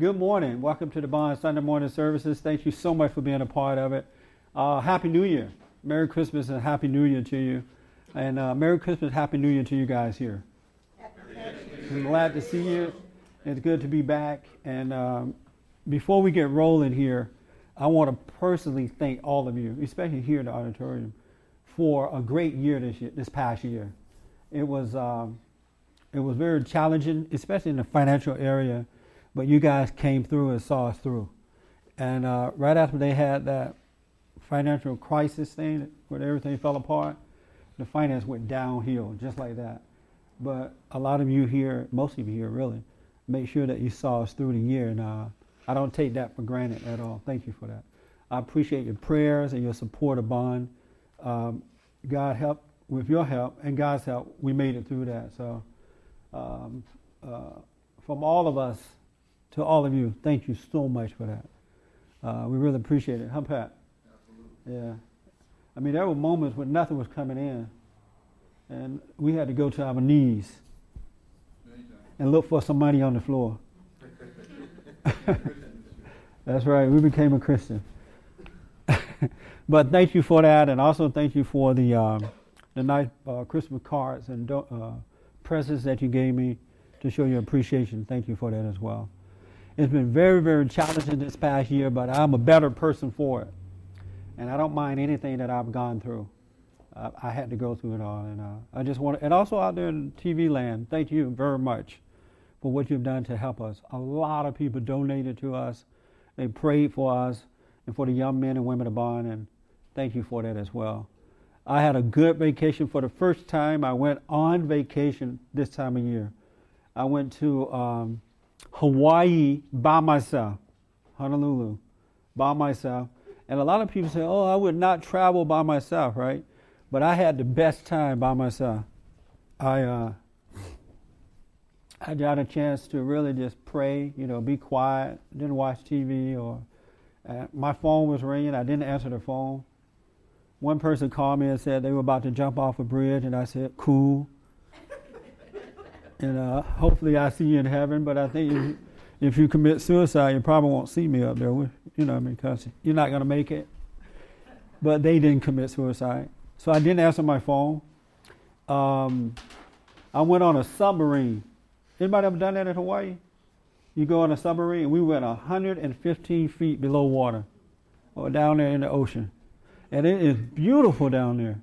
Good morning. Welcome to the Bond Sunday morning services. Thank you so much for being a part of it. Uh, Happy New Year. Merry Christmas and Happy New Year to you. And uh, Merry Christmas, Happy New Year to you guys here. I'm glad to see you. It's good to be back. And um, before we get rolling here, I want to personally thank all of you, especially here in the auditorium, for a great year this year, this past year. It was um, it was very challenging, especially in the financial area, but you guys came through and saw us through. And uh, right after they had that financial crisis thing where everything fell apart, the finance went downhill just like that. But a lot of you here, most of you here really, make sure that you saw us through the year. And uh, I don't take that for granted at all. Thank you for that. I appreciate your prayers and your support of Bond. Um, God help with your help and God's help, we made it through that. So, um, uh, from all of us to all of you, thank you so much for that. Uh, we really appreciate it. Huh, Pat? Absolutely. Yeah. I mean, there were moments when nothing was coming in, and we had to go to our knees and look for some money on the floor. That's right. We became a Christian. but thank you for that, and also thank you for the um, the nice uh, Christmas cards and uh, presents that you gave me to show your appreciation. Thank you for that as well. It's been very, very challenging this past year, but I'm a better person for it, and I don't mind anything that I've gone through. I had to go through it all, and uh, I just want to, and also out there in TV land, thank you very much for what you've done to help us. A lot of people donated to us, they prayed for us, and for the young men and women of Bond, and thank you for that as well. I had a good vacation for the first time. I went on vacation this time of year. I went to um, Hawaii by myself, Honolulu, by myself. And a lot of people say, oh, I would not travel by myself, right? But I had the best time by myself. I, uh, I got a chance to really just pray, you know, be quiet, didn't watch TV or uh, my phone was ringing. I didn't answer the phone. One person called me and said they were about to jump off a bridge, and I said, "Cool." And uh, hopefully, I see you in heaven. But I think if, if you commit suicide, you probably won't see me up there. You know, I mean because you're not going to make it. But they didn't commit suicide, so I didn't answer my phone. Um, I went on a submarine. Anybody ever done that in Hawaii? You go on a submarine, and we went 115 feet below water, or down there in the ocean. And it is beautiful down there.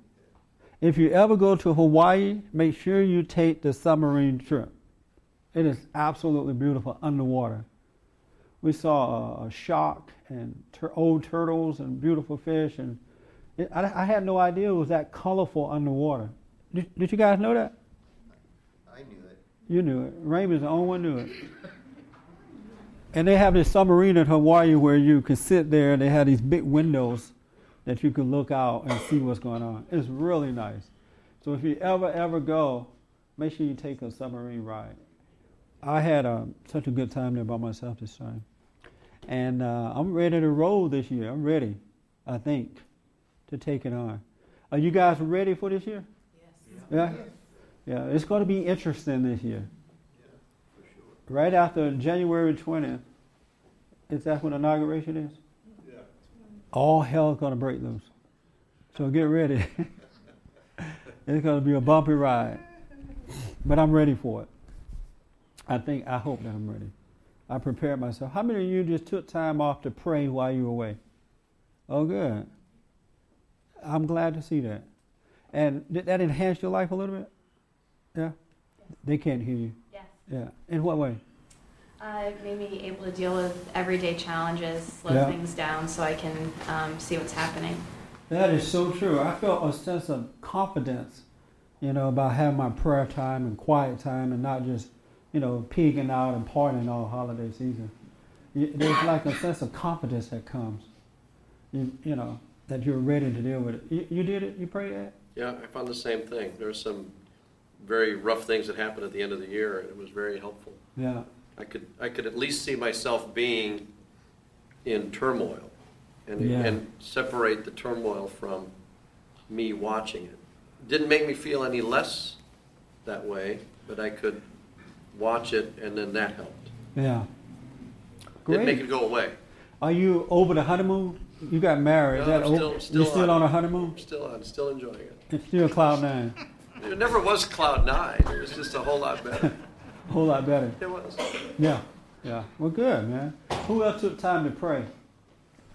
If you ever go to Hawaii, make sure you take the submarine trip. It is absolutely beautiful underwater. We saw a, shark and tur- old turtles and beautiful fish, and it, I, I, had no idea it was that colorful underwater. Did, did you guys know that? I knew it. You knew it. Raymond's the only one knew it. and they have this submarine in Hawaii where you can sit there, and they have these big windows that you can look out and see what's going on. It's really nice. So if you ever, ever go, make sure you take a submarine ride. I had um, such a good time there by myself this time. And uh, I'm ready to roll this year. I'm ready, I think, to take it on. Are you guys ready for this year? Yes. Yeah? Yeah, it's going to be interesting this year. Yeah, for sure. Right after January 20th, is that when inauguration is? All hell's going to break loose. So get ready. it's going to be a bumpy ride. But I'm ready for it. I think, I hope that I'm ready. I prepared myself. How many of you just took time off to pray while you were away? Oh, good. I'm glad to see that. And did that enhance your life a little bit? Yeah? They can't hear you. Yes. Yeah. In what way? Uh, it made me able to deal with everyday challenges, slow yeah. things down so I can um, see what's happening. That is so true. I felt a sense of confidence, you know, about having my prayer time and quiet time and not just, you know, pigging out and partying all holiday season. There's like a sense of confidence that comes, you, you know, that you're ready to deal with it. You, you did it? You prayed that? Yeah, I found the same thing. There were some very rough things that happened at the end of the year, and it was very helpful. Yeah. I could I could at least see myself being in turmoil, and yeah. and separate the turmoil from me watching it. Didn't make me feel any less that way, but I could watch it, and then that helped. Yeah. Great. Didn't make it go away. Are you over the honeymoon? You got married. No, that I'm still- still you still on on a honeymoon? I'm still on, still enjoying it. It's still cloud nine. It never was cloud nine. It was just a whole lot better. A whole lot better. It was. Yeah, yeah. Well, good, man. Who else took time to pray?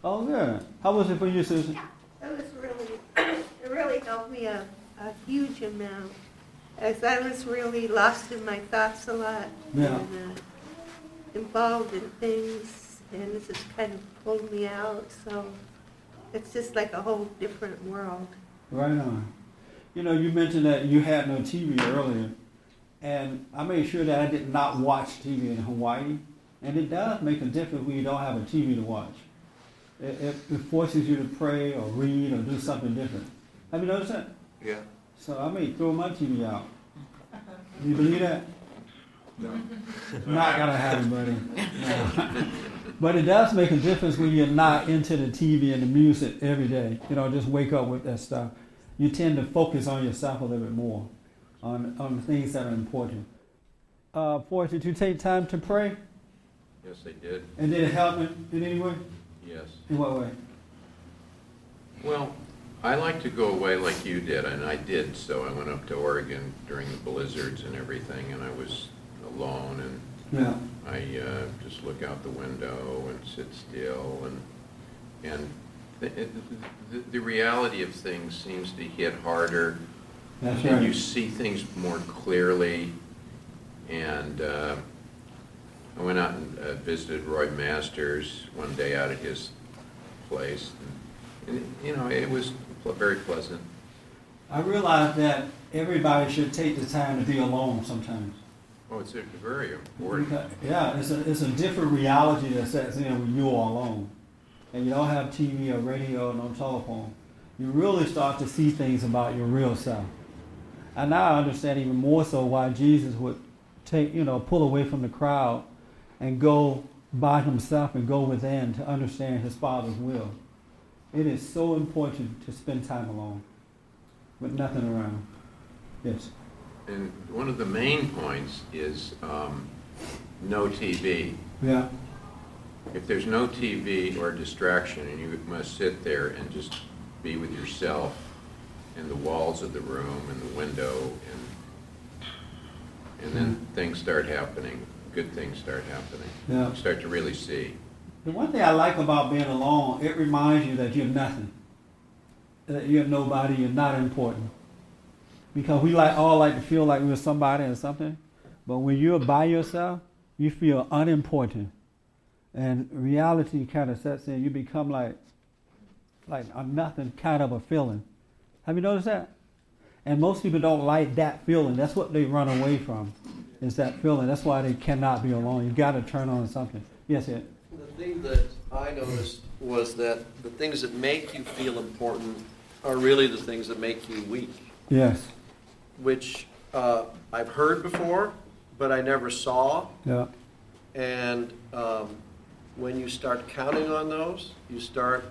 Oh, good. How was it for you, Susan? It was really, it really helped me a, a huge amount, as I was really lost in my thoughts a lot. Yeah. And, uh, involved in things, and this has kind of pulled me out, so it's just like a whole different world. Right on. You know, you mentioned that you had no TV earlier, and I made sure that I did not watch TV in Hawaii, and it does make a difference when you don't have a TV to watch. It, it, it forces you to pray or read or do something different. Have you noticed that? Yeah. So I may throw my TV out. Do you believe that? No. not gonna happen, buddy. No. but it does make a difference when you're not into the TV and the music every day. You know, just wake up with that stuff. You tend to focus on yourself a little bit more, on on things that are important. Uh, Forrest, did you take time to pray? Yes, I did. And did it help in, in any way? Yes. In what way? Well, I like to go away like you did, and I did. So I went up to Oregon during the blizzards and everything, and I was alone, and Yeah. I uh, just look out the window and sit still, and and the, the, the reality of things seems to hit harder, That's and you see things more clearly. And uh, I went out and uh, visited Roy Masters one day out at his place, and, and you know it was pl- very pleasant. I realize that everybody should take the time to be alone sometimes. Oh, it's a very important. Yeah, it's a, it's a different reality that sets in when you are alone. And you don't have TV or radio or no telephone. You really start to see things about your real self. And now I understand even more so why Jesus would take, you know, pull away from the crowd and go by himself and go within to understand his Father's will. It is so important to spend time alone with nothing around. Yes. And one of the main points is um, no TV. Yeah. If there's no TV or distraction, and you must sit there and just be with yourself and the walls of the room and the window, and and then hmm. things start happening. Good things start happening. Yeah. You start to really see. The one thing I like about being alone, it reminds you that you're nothing. That you're nobody, you're not important. Because we like all like to feel like we're somebody or something. But when you're by yourself, you feel unimportant. And reality kind of sets in. You become like like a nothing kind of a feeling. Have you noticed that? And most people don't like that feeling. That's what they run away from. Is that feeling. That's why they cannot be alone. You've gotta turn on something. Yes, Ed. The thing that I noticed was that the things that make you feel important are really the things that make you weak, Yes. which uh, I've heard before, but I never saw. Yeah. And um, when you start counting on those, you start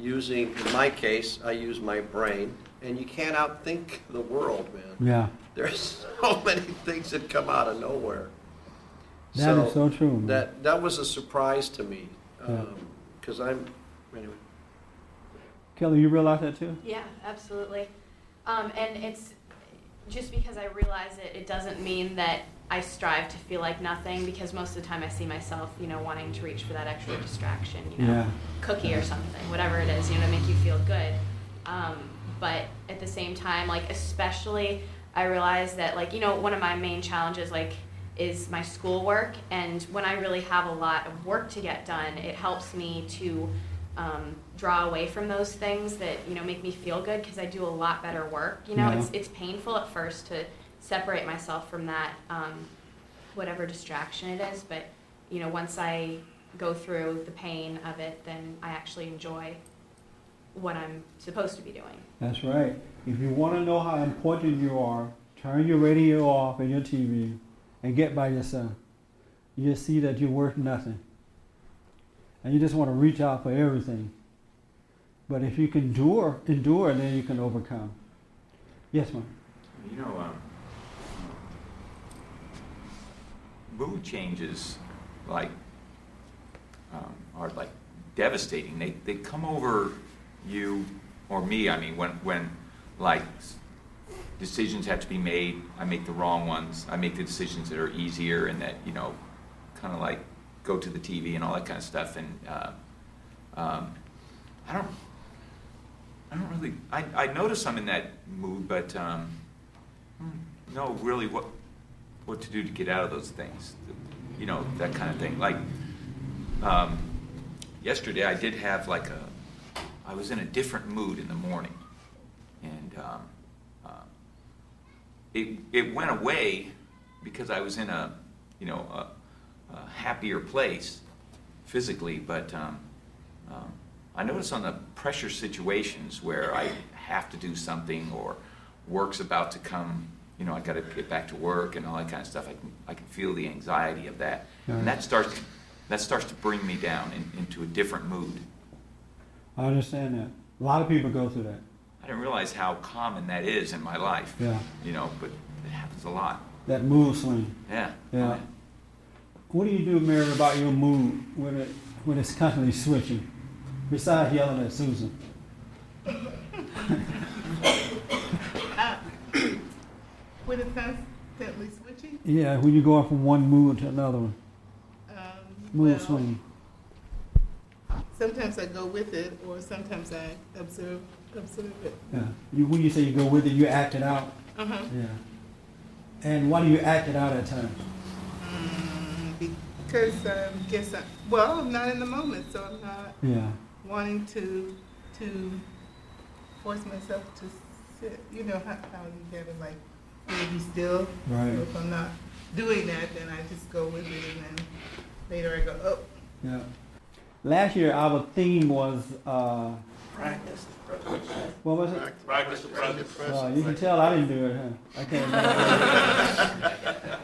using, in my case, I use my brain, and you can't outthink the world, man. Yeah. There's so many things that come out of nowhere. That is so true. man. That that was a surprise to me, Yeah. because I'm anyway. Kelly, you realize that too? Yeah, absolutely. Um, and it's just because I realize it, it doesn't mean that I strive to feel like nothing because most of the time I see myself, you know, wanting to reach for that extra distraction, you know, Yeah. cookie or something, whatever it is, you know, to make you feel good. Um, but at the same time, like, especially, I realize that, like, you know, one of my main challenges, like, is my schoolwork. And when I really have a lot of work to get done, it helps me to um, draw away from those things that you know make me feel good because I do a lot better work. You know, Yeah. it's it's painful at first to separate myself from that um, whatever distraction it is, but you know, once I go through the pain of it, then I actually enjoy what I'm supposed to be doing. That's right. If you want to know how important you are, turn your radio off and your TV and get by yourself. You'll see that you're worth nothing. And you just want to reach out for everything. But if you can endure, endure, then you can overcome. Yes, ma'am. You know, um, mood changes, like um, are like devastating. They they come over you or me. I mean, when when like decisions have to be made, I make the wrong ones. I make the decisions that are easier and that you know, kind of like go to the TV and all that kind of stuff. And uh, um, I don't. I don't really. I, I notice I'm in that mood, but um, don't know really what what to do to get out of those things. You know that kind of thing. Like um, yesterday, I did have like a. I was in a different mood in the morning, and um, uh, it it went away because I was in a you know a, a happier place physically, but. Um, um, I notice on the pressure situations where I have to do something or work's about to come, you know, I got to get back to work and all that kind of stuff. I can I can feel the anxiety of that, and that starts that starts to bring me down in, into a different mood. I understand that. A lot of people go through that. I didn't realize how common that is in my life. Yeah. You know, but it happens a lot. That mood swing. Yeah. Yeah. What do you do, Mary, about your mood when it when it's constantly switching? Besides yelling at Susan. When it's constantly switching, Yeah, when you go from one mood to another one. um, Mood well, swing. sometimes I go with it, or sometimes I observe observe it. Yeah. You, when you say you go with it, you act it out. Uh huh. Yeah. And why do you act it out at times? Mm, because I guess I well, I'm not in the moment, so I'm not Yeah. wanting to to force myself to sit. You know how, how you gotta like really be still. Right. So if I'm not doing that, then I just go with it, and then later I go, oh, Yeah. Last year, our theme was uh, Practice. what was it? Practice the present. Uh, you can tell I didn't do it, huh? I can't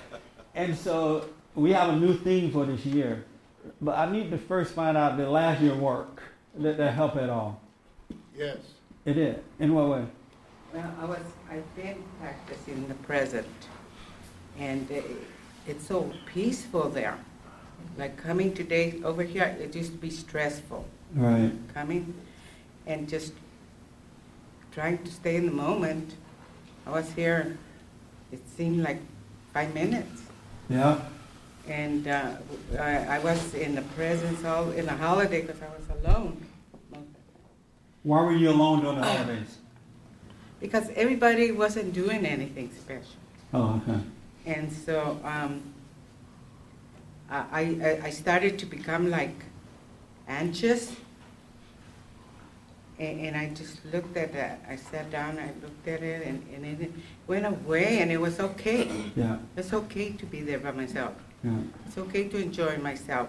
and so we have a new theme for this year. But I need to first find out did last year work? Did that help at all? Yes. It did. In what way? Well, I was, I've been practicing the present, and it's so peaceful there. Like coming today over here, it used to be stressful Right. coming and just trying to stay in the moment. I was here, it seemed like five minutes. Yeah. And uh, I, I was in the presence all in a holiday because I was alone. most of the time. Why were you alone during the holidays? Because everybody wasn't doing anything special. Oh, okay. And so um, I, I, I started to become like anxious. And, and I just looked at that. I sat down, I looked at it, and, and it went away, and it was okay. Yeah. It's okay to be there by myself. Yeah. It's okay to enjoy myself.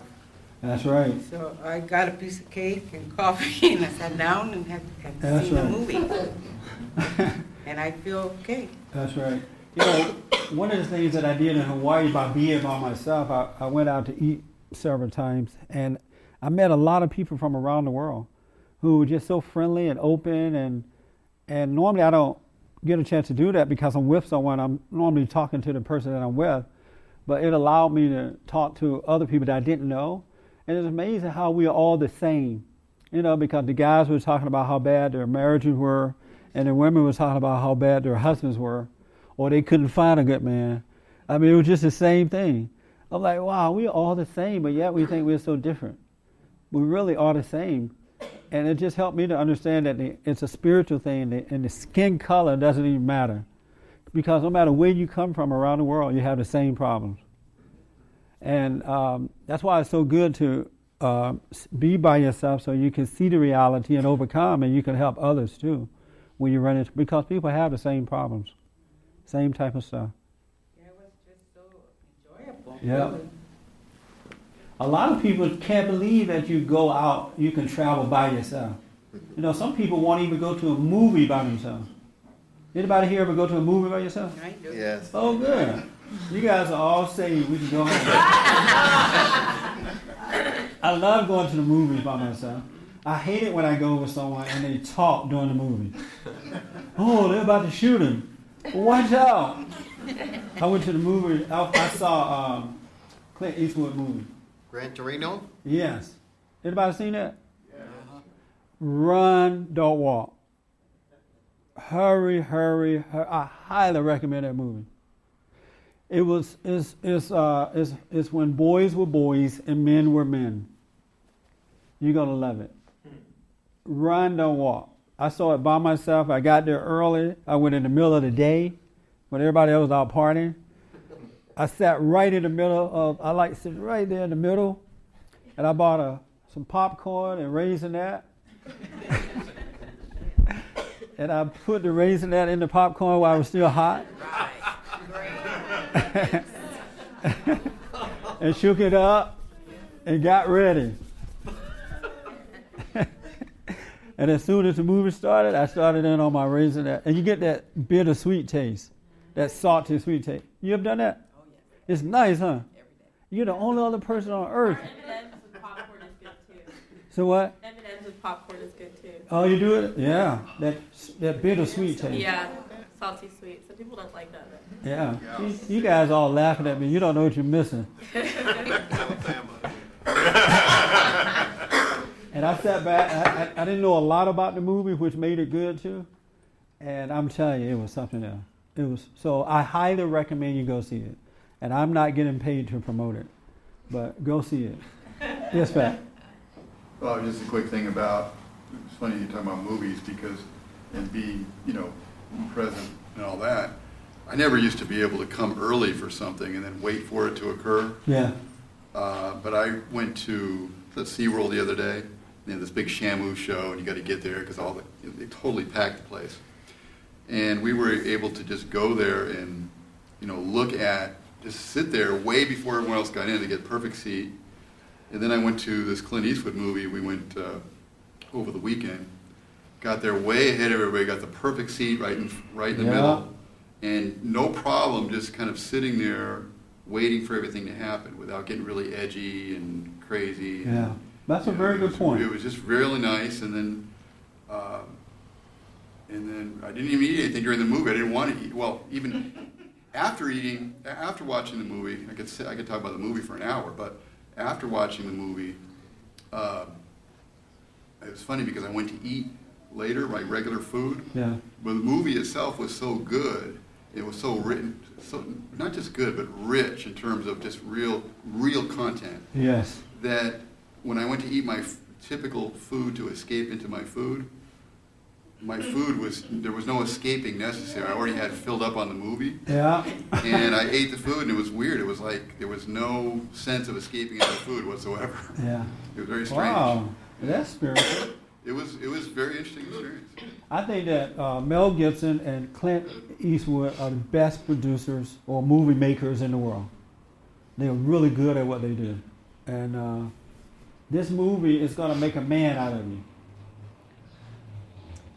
That's right. So I got a piece of cake and coffee, and I sat down and had and That's seen a right. movie. and I feel okay. That's right. You know, one of the things that I did in Hawaii by being by myself, I, I went out to eat several times, and I met a lot of people from around the world who were just so friendly and open, and and normally I don't get a chance to do that because I'm with someone. I'm normally talking to the person that I'm with, but it allowed me to talk to other people that I didn't know, and it's amazing how we are all the same. You know, because the guys were talking about how bad their marriages were, and the women were talking about how bad their husbands were, or they couldn't find a good man. I mean, it was just the same thing. I'm like, wow, we're all the same, but yet we think we're so different. We really are the same. And it just helped me to understand that the, it's a spiritual thing, and the skin color doesn't even matter. Because no matter where you come from around the world, you have the same problems. And um, that's why it's so good to uh, be by yourself so you can see the reality and overcome, and you can help others too when you run into because people have the same problems, same type of stuff. Yeah, it was just so enjoyable. Yeah. A lot of people can't believe that you go out, you can travel by yourself. You know, some people won't even go to a movie by themselves. Anybody here ever go to a movie by yourself? I do. Yes. Oh, good. You guys are all saved. We can go home. I love going to the movies by myself. I hate it when I go with someone and they talk during the movie. Oh, they're about to shoot him. Watch out. I went to the movie. I, I saw um, Clint Eastwood movie. Gran Torino? Yes. Anybody seen that? Run, don't walk. Hurry, hurry, hurry. I highly recommend that movie. It was it's it's uh it's it's when boys were boys and men were men. You're gonna love it. Run, don't walk. I saw it by myself. I got there early. I went in the middle of the day when everybody else was out partying. I sat right in the middle of I like sitting right there in the middle, and I bought a some popcorn and raisinette. and I put the raisinette in the popcorn while it was still hot. and shook it up and got ready. and as soon as the movie started, I started in on my raisinette. And you get that bittersweet taste, that salty sweet taste. You ever done that? Oh, yeah. It's nice, huh? You're the only other person on earth. M&M's with popcorn is good too. So what? M&M's with popcorn is good too. Oh, you do it? Yeah. That that bittersweet taste. Yeah, salty sweet. Some people don't like that. Yeah. You, you guys all laughing at me. You don't know what you're missing. And I sat back. I, I, I didn't know a lot about the movie, which made it good too. And I'm telling you, it was something else. It was so. I highly recommend you go see it. And I'm not getting paid to promote it, but go see it. Yes, Pat. Well, just a quick thing about, it's funny you talk about movies because, and being, you know, present and all that. I never used to be able to come early for something and then wait for it to occur. Yeah. Uh, but I went to the SeaWorld the other day. They had this big Shamu show, and you got to get there because all the, they totally packed the place. And we were able to just go there and, you know, look at, just sit there way before everyone else got in to get perfect seat. And then I went to this Clint Eastwood movie. We went uh, over the weekend. Got there way ahead of everybody. Got the perfect seat right in right in the Yeah. middle, and no problem. Just kind of sitting there, waiting for everything to happen without getting really edgy and crazy. and, Yeah. That's a know, very good was- point. It was just really nice, and then, um, and then I didn't even eat anything during the movie. I didn't want to eat. Well, even after eating, after watching the movie, I could say, I could talk about the movie for an hour, but after watching the movie, uh, it was funny because I went to eat later, my regular food. Yeah. But the movie itself was so good. It was so written, so not just good, but rich in terms of just real, real content Yes. that when I went to eat my f- typical food to escape into my food, my food was there was no escaping necessary. I already had filled up on the movie, Yeah. and I ate the food, and it was weird. It was like there was no sense of escaping out of food whatsoever. Yeah. It was very strange. Wow. That's spiritual. It was it was a very interesting experience. I think that uh, Mel Gibson and Clint Eastwood are the best producers or movie makers in the world. They're really good at what they do. And uh, this movie is going to make a man out of you.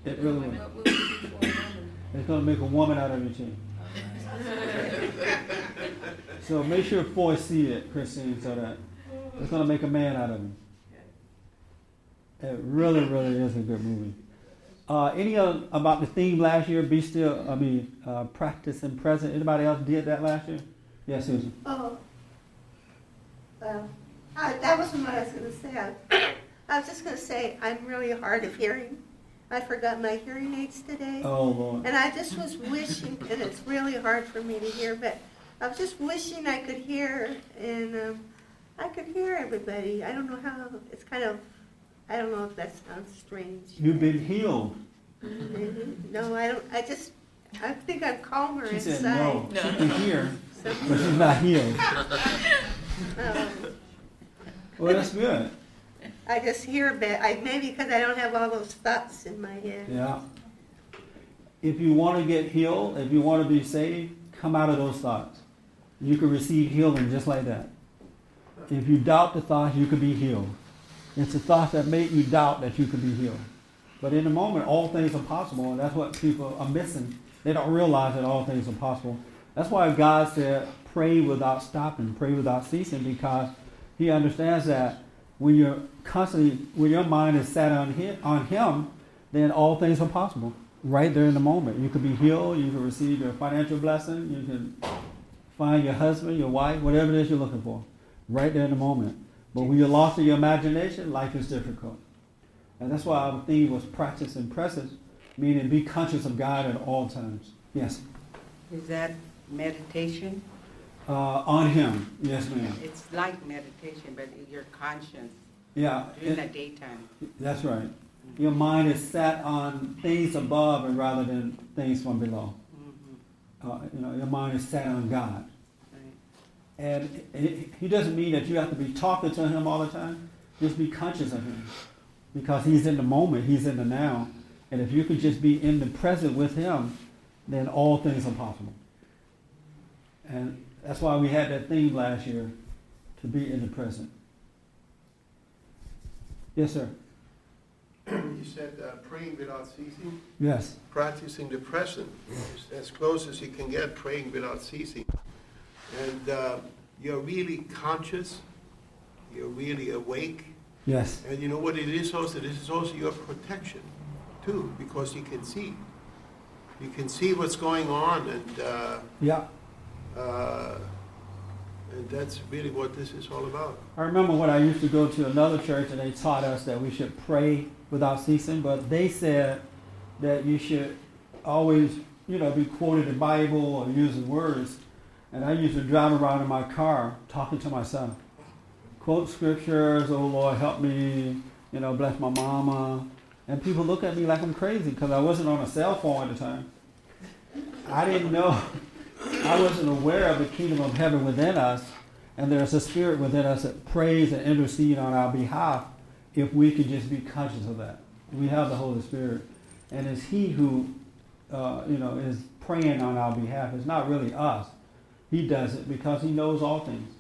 It really will. It's going to make a woman out of you, too. So make sure Foy see it, Christine, so that it's going to make a man out of you. It really, really is a good movie. Uh, any other about the theme last year? Be still. I mean, uh, practice and present. Anybody else did that last year? Yes, Susan. Oh, well, I, that wasn't what I was gonna say. I, I was just gonna say, I'm really hard of hearing. I forgot my hearing aids today. Oh Lord. And I just was wishing, and it's really hard for me to hear, but I was just wishing I could hear, and um, I could hear everybody. I don't know how, it's kind of, I don't know if that sounds strange. You've been healed. Maybe. No, I don't, I just, I think I'm calmer She inside. said no. She can hear, So, but she's not healed. um, Well, that's good. I just hear a bit, I, maybe because I don't have all those thoughts in my head. Yeah. If you want to get healed, if you want to be saved, come out of those thoughts. You can receive healing just like that. If you doubt the thoughts, you can be healed. It's the thoughts that make you doubt that you can be healed. But in the moment, all things are possible, and that's what people are missing. They don't realize that all things are possible. That's why God said, pray without stopping, pray without ceasing, because He understands that when you're constantly, when your mind is set on Him, on Him, then all things are possible. Right there in the moment, you can be healed. You can receive your financial blessing. You can find your husband, your wife, whatever it is you're looking for. Right there in the moment. But when you're lost in your imagination, life is difficult. And that's why our theme was practice and presence, meaning be conscious of God at all times. Yes. Is that meditation? Uh, on Him. Yes, ma'am. It's like meditation, but your conscience Yeah. during it- the daytime. that's right. Your mind is set on things above and rather than things from below. Mhm, Uh, you know, your mind is set on God. And he doesn't mean that you have to be talking to him all the time. Just be conscious of him. Because he's in the moment, he's in the now. And if you could just be in the present with him, then all things are possible. And that's why we had that theme last year to be in the present. Yes, sir. You said uh, praying without ceasing, Yes. practicing the present, as close as you can get, praying without ceasing. And uh, you're really conscious, you're really awake, Yes. and you know what it is also? This is also your protection, too, because you can see. You can see what's going on, and, uh, Yeah. uh, and that's really what this is all about. I remember when I used to go to another church and they taught us that we should pray without ceasing, but they said that you should always, you know, be quoting the Bible or using words. And I used to drive around in my car talking to myself. Quote scriptures, oh Lord, help me, you know, bless my mama. And people look at me like I'm crazy because I wasn't on a cell phone at the time. I didn't know, I wasn't aware of the kingdom of heaven within us and there's a spirit within us that prays and intercedes on our behalf if we could just be conscious of that. We have the Holy Spirit. And it's He who, uh, you know, is praying on our behalf. It's not really us. He does it because He knows all things.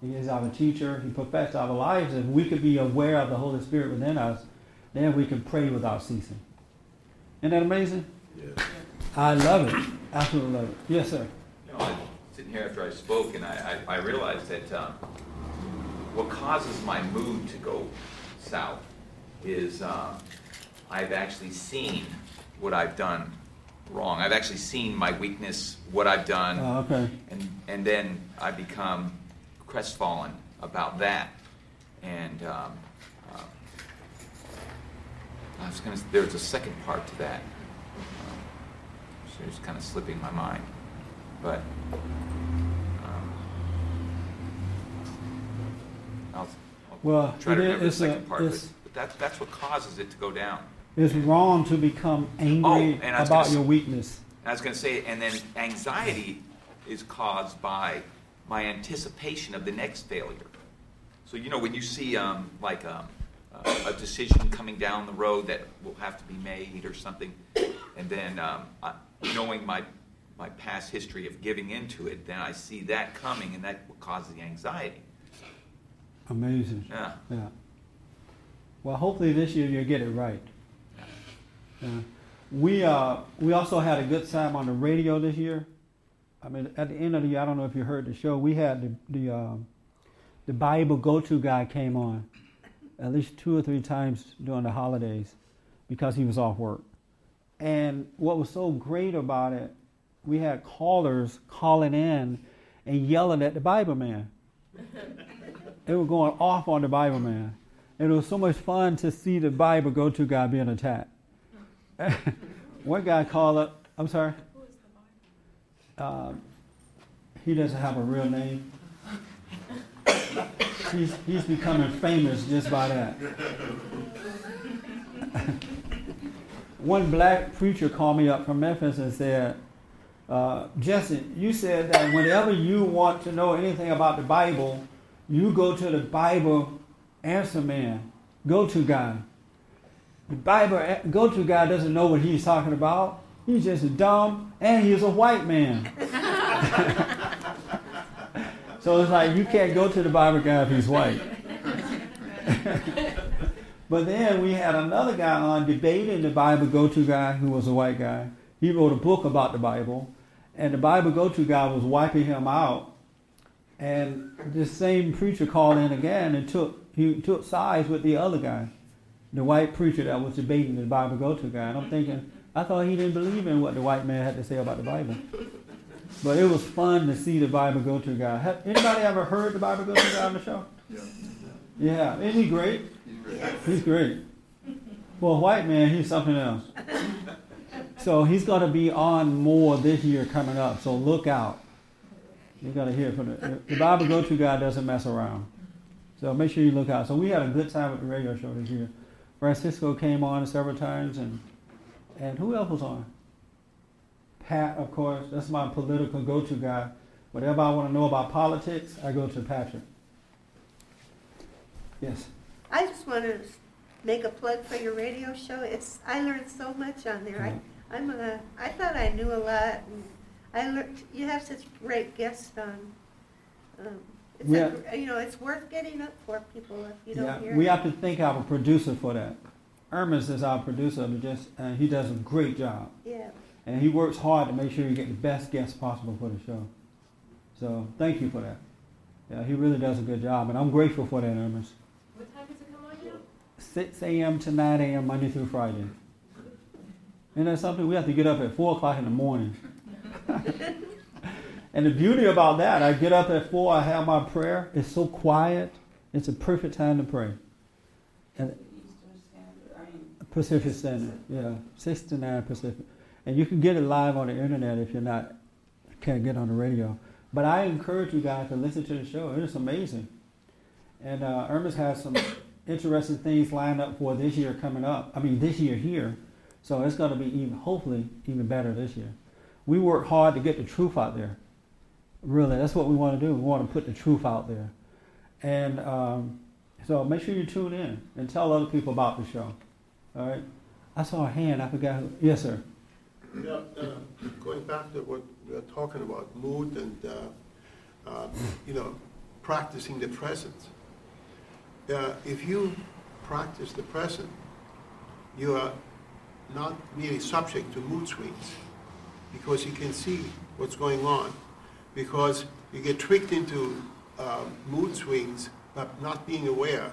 He is our teacher. He perfects our lives. If we could be aware of the Holy Spirit within us, then we can pray without ceasing. Isn't that amazing? Yeah. I love it. Absolutely love it. Yes, sir. You know, I, sitting here after I spoke, and I, I, I realized that um, what causes my mood to go south is um, I've actually seen what I've done wrong. I've actually seen my weakness, what I've done, Oh, okay. and and then I become crestfallen about that. And um, uh, I was going to. There's a second part to that. Um, so it's kind of slipping my mind, but. Um, I'll, I'll Well, try to remember the it's a- second part, but, but that, that's what causes it to go down. It's wrong to become angry Oh, about gonna your weakness. I was going to say, and then anxiety is caused by my anticipation of the next failure. So, you know, when you see um, like um, uh, a decision coming down the road that will have to be made or something, and then um, I, knowing my, my past history of giving into it, then I see that coming, and that causes the anxiety. Amazing. Yeah. Yeah. Well, hopefully this year you'll get it right. We uh we also had a good time on the radio this year. I mean, at the end of the year, I don't know if you heard the show. We had the the um, the Bible go-to guy came on at least two or three times during the holidays because he was off work. And what was so great about it, we had callers calling in and yelling at the Bible man. They were going off on the Bible man. And it was so much fun to see the Bible go to guy being attacked. One guy called up, I'm sorry? Um, he doesn't have a real name. He's, he's becoming famous just by that. One black preacher called me up from Memphis and said, uh, Jesse, you said that whenever you want to know anything about the Bible, you go to the Bible answer man, go to guy. The Bible eh, go to guy doesn't know what he's talking about. He's just dumb and he's a white man. so it's like you can't go to the Bible guy if he's white. but then we had another guy on debating the Bible go to guy who was a white guy. He wrote a book about the Bible, and the Bible go to guy was wiping him out. And this same preacher called in again and took he took sides with the other guy, the white preacher that was debating the Bible go to guy. And I'm thinking, I thought he didn't believe in what the white man had to say about the Bible. But it was fun to see the Bible go to guy. Have anybody ever heard the Bible go to guy on the show? Yeah. Yeah, isn't he great? He's great. He's great. Well, white man, he's something else. So he's going to be on more this year coming up. So look out. You're going to hear from the, the Bible Go To guy doesn't mess around. So make sure you look out. So we had a good time with the radio show this year. Francisco came on several times, and and who else was on? Pat, of course. That's my political go-to guy. Whatever I want to know about politics, I go to Patrick. Yes. I just want to make a plug for your radio show. It's I learned so much on there. I I'm a I thought I knew a lot, and I learned you have such great guests on. Um, it's Yeah. a, you know it's worth getting up for people if you don't Yeah, hear. we it. have to thank our producer for that. Ermis is our producer, but just uh, he does a great job, Yeah. and he works hard to make sure you get the best guests possible for the show. So thank you for that. Yeah, he really does a good job, and I'm grateful for that, Ermis. What time does it come on now? 6 a.m. to 9 a.m. Monday through Friday. And that's something we have to get up at 4 o'clock in the morning. and the beauty about that, I get up at 4, I have my prayer. It's so quiet. It's a perfect time to pray. And Pacific Standard, yeah, 6 to 9 Pacific. And you can get it live on the internet if you're not, can't get on the radio. But I encourage you guys to listen to the show. It is amazing. And uh, Irma's has some interesting things lined up for this year coming up. I mean, this year here. So it's going to be even, hopefully, even better this year. We work hard to get the truth out there. Really, that's what we want to do. We want to put the truth out there. And um, so make sure you tune in and tell other people about the show. All right? I saw a hand. I forgot who. Yes, sir. Yeah, uh, going back to what we were talking about, mood and, uh, uh, you know, practicing the present. Uh, If you practice the present, you are not really subject to mood swings because you can see what's going on. Because you get tricked into uh, mood swings by not being aware.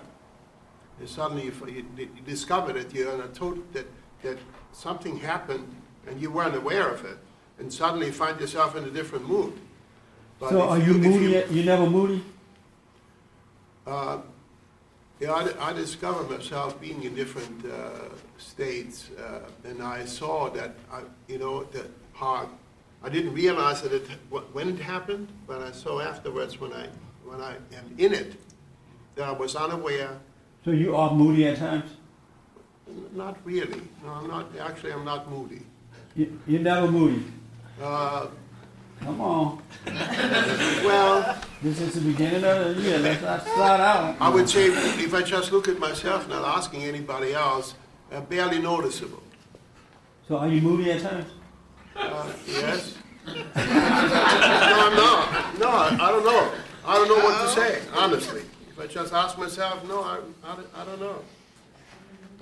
And suddenly you, you you discover that you're in a total, that, that something happened and you weren't aware of it. And suddenly you find yourself in a different mood. But so are you if moody? You, never moody? uh, Yeah, I, I discovered myself being in different uh, states, uh, and I saw that, I, you know, that how, I didn't realize that it, when it happened, but I saw afterwards when I, when I am in it, that I was unaware, So you are moody at times? not really, no, I'm not, actually, I'm not moody. You, you're never moody. Uh, Come on. Well, This is the beginning of the year. Let's not slide out. I would say if I just look at myself, not asking anybody else, uh, barely noticeable. So are you moody at times? Uh, yes? No, I'm not. No, I, I don't know. I don't know what to say, honestly. If I just ask myself, no, I, I, don't- I don't know.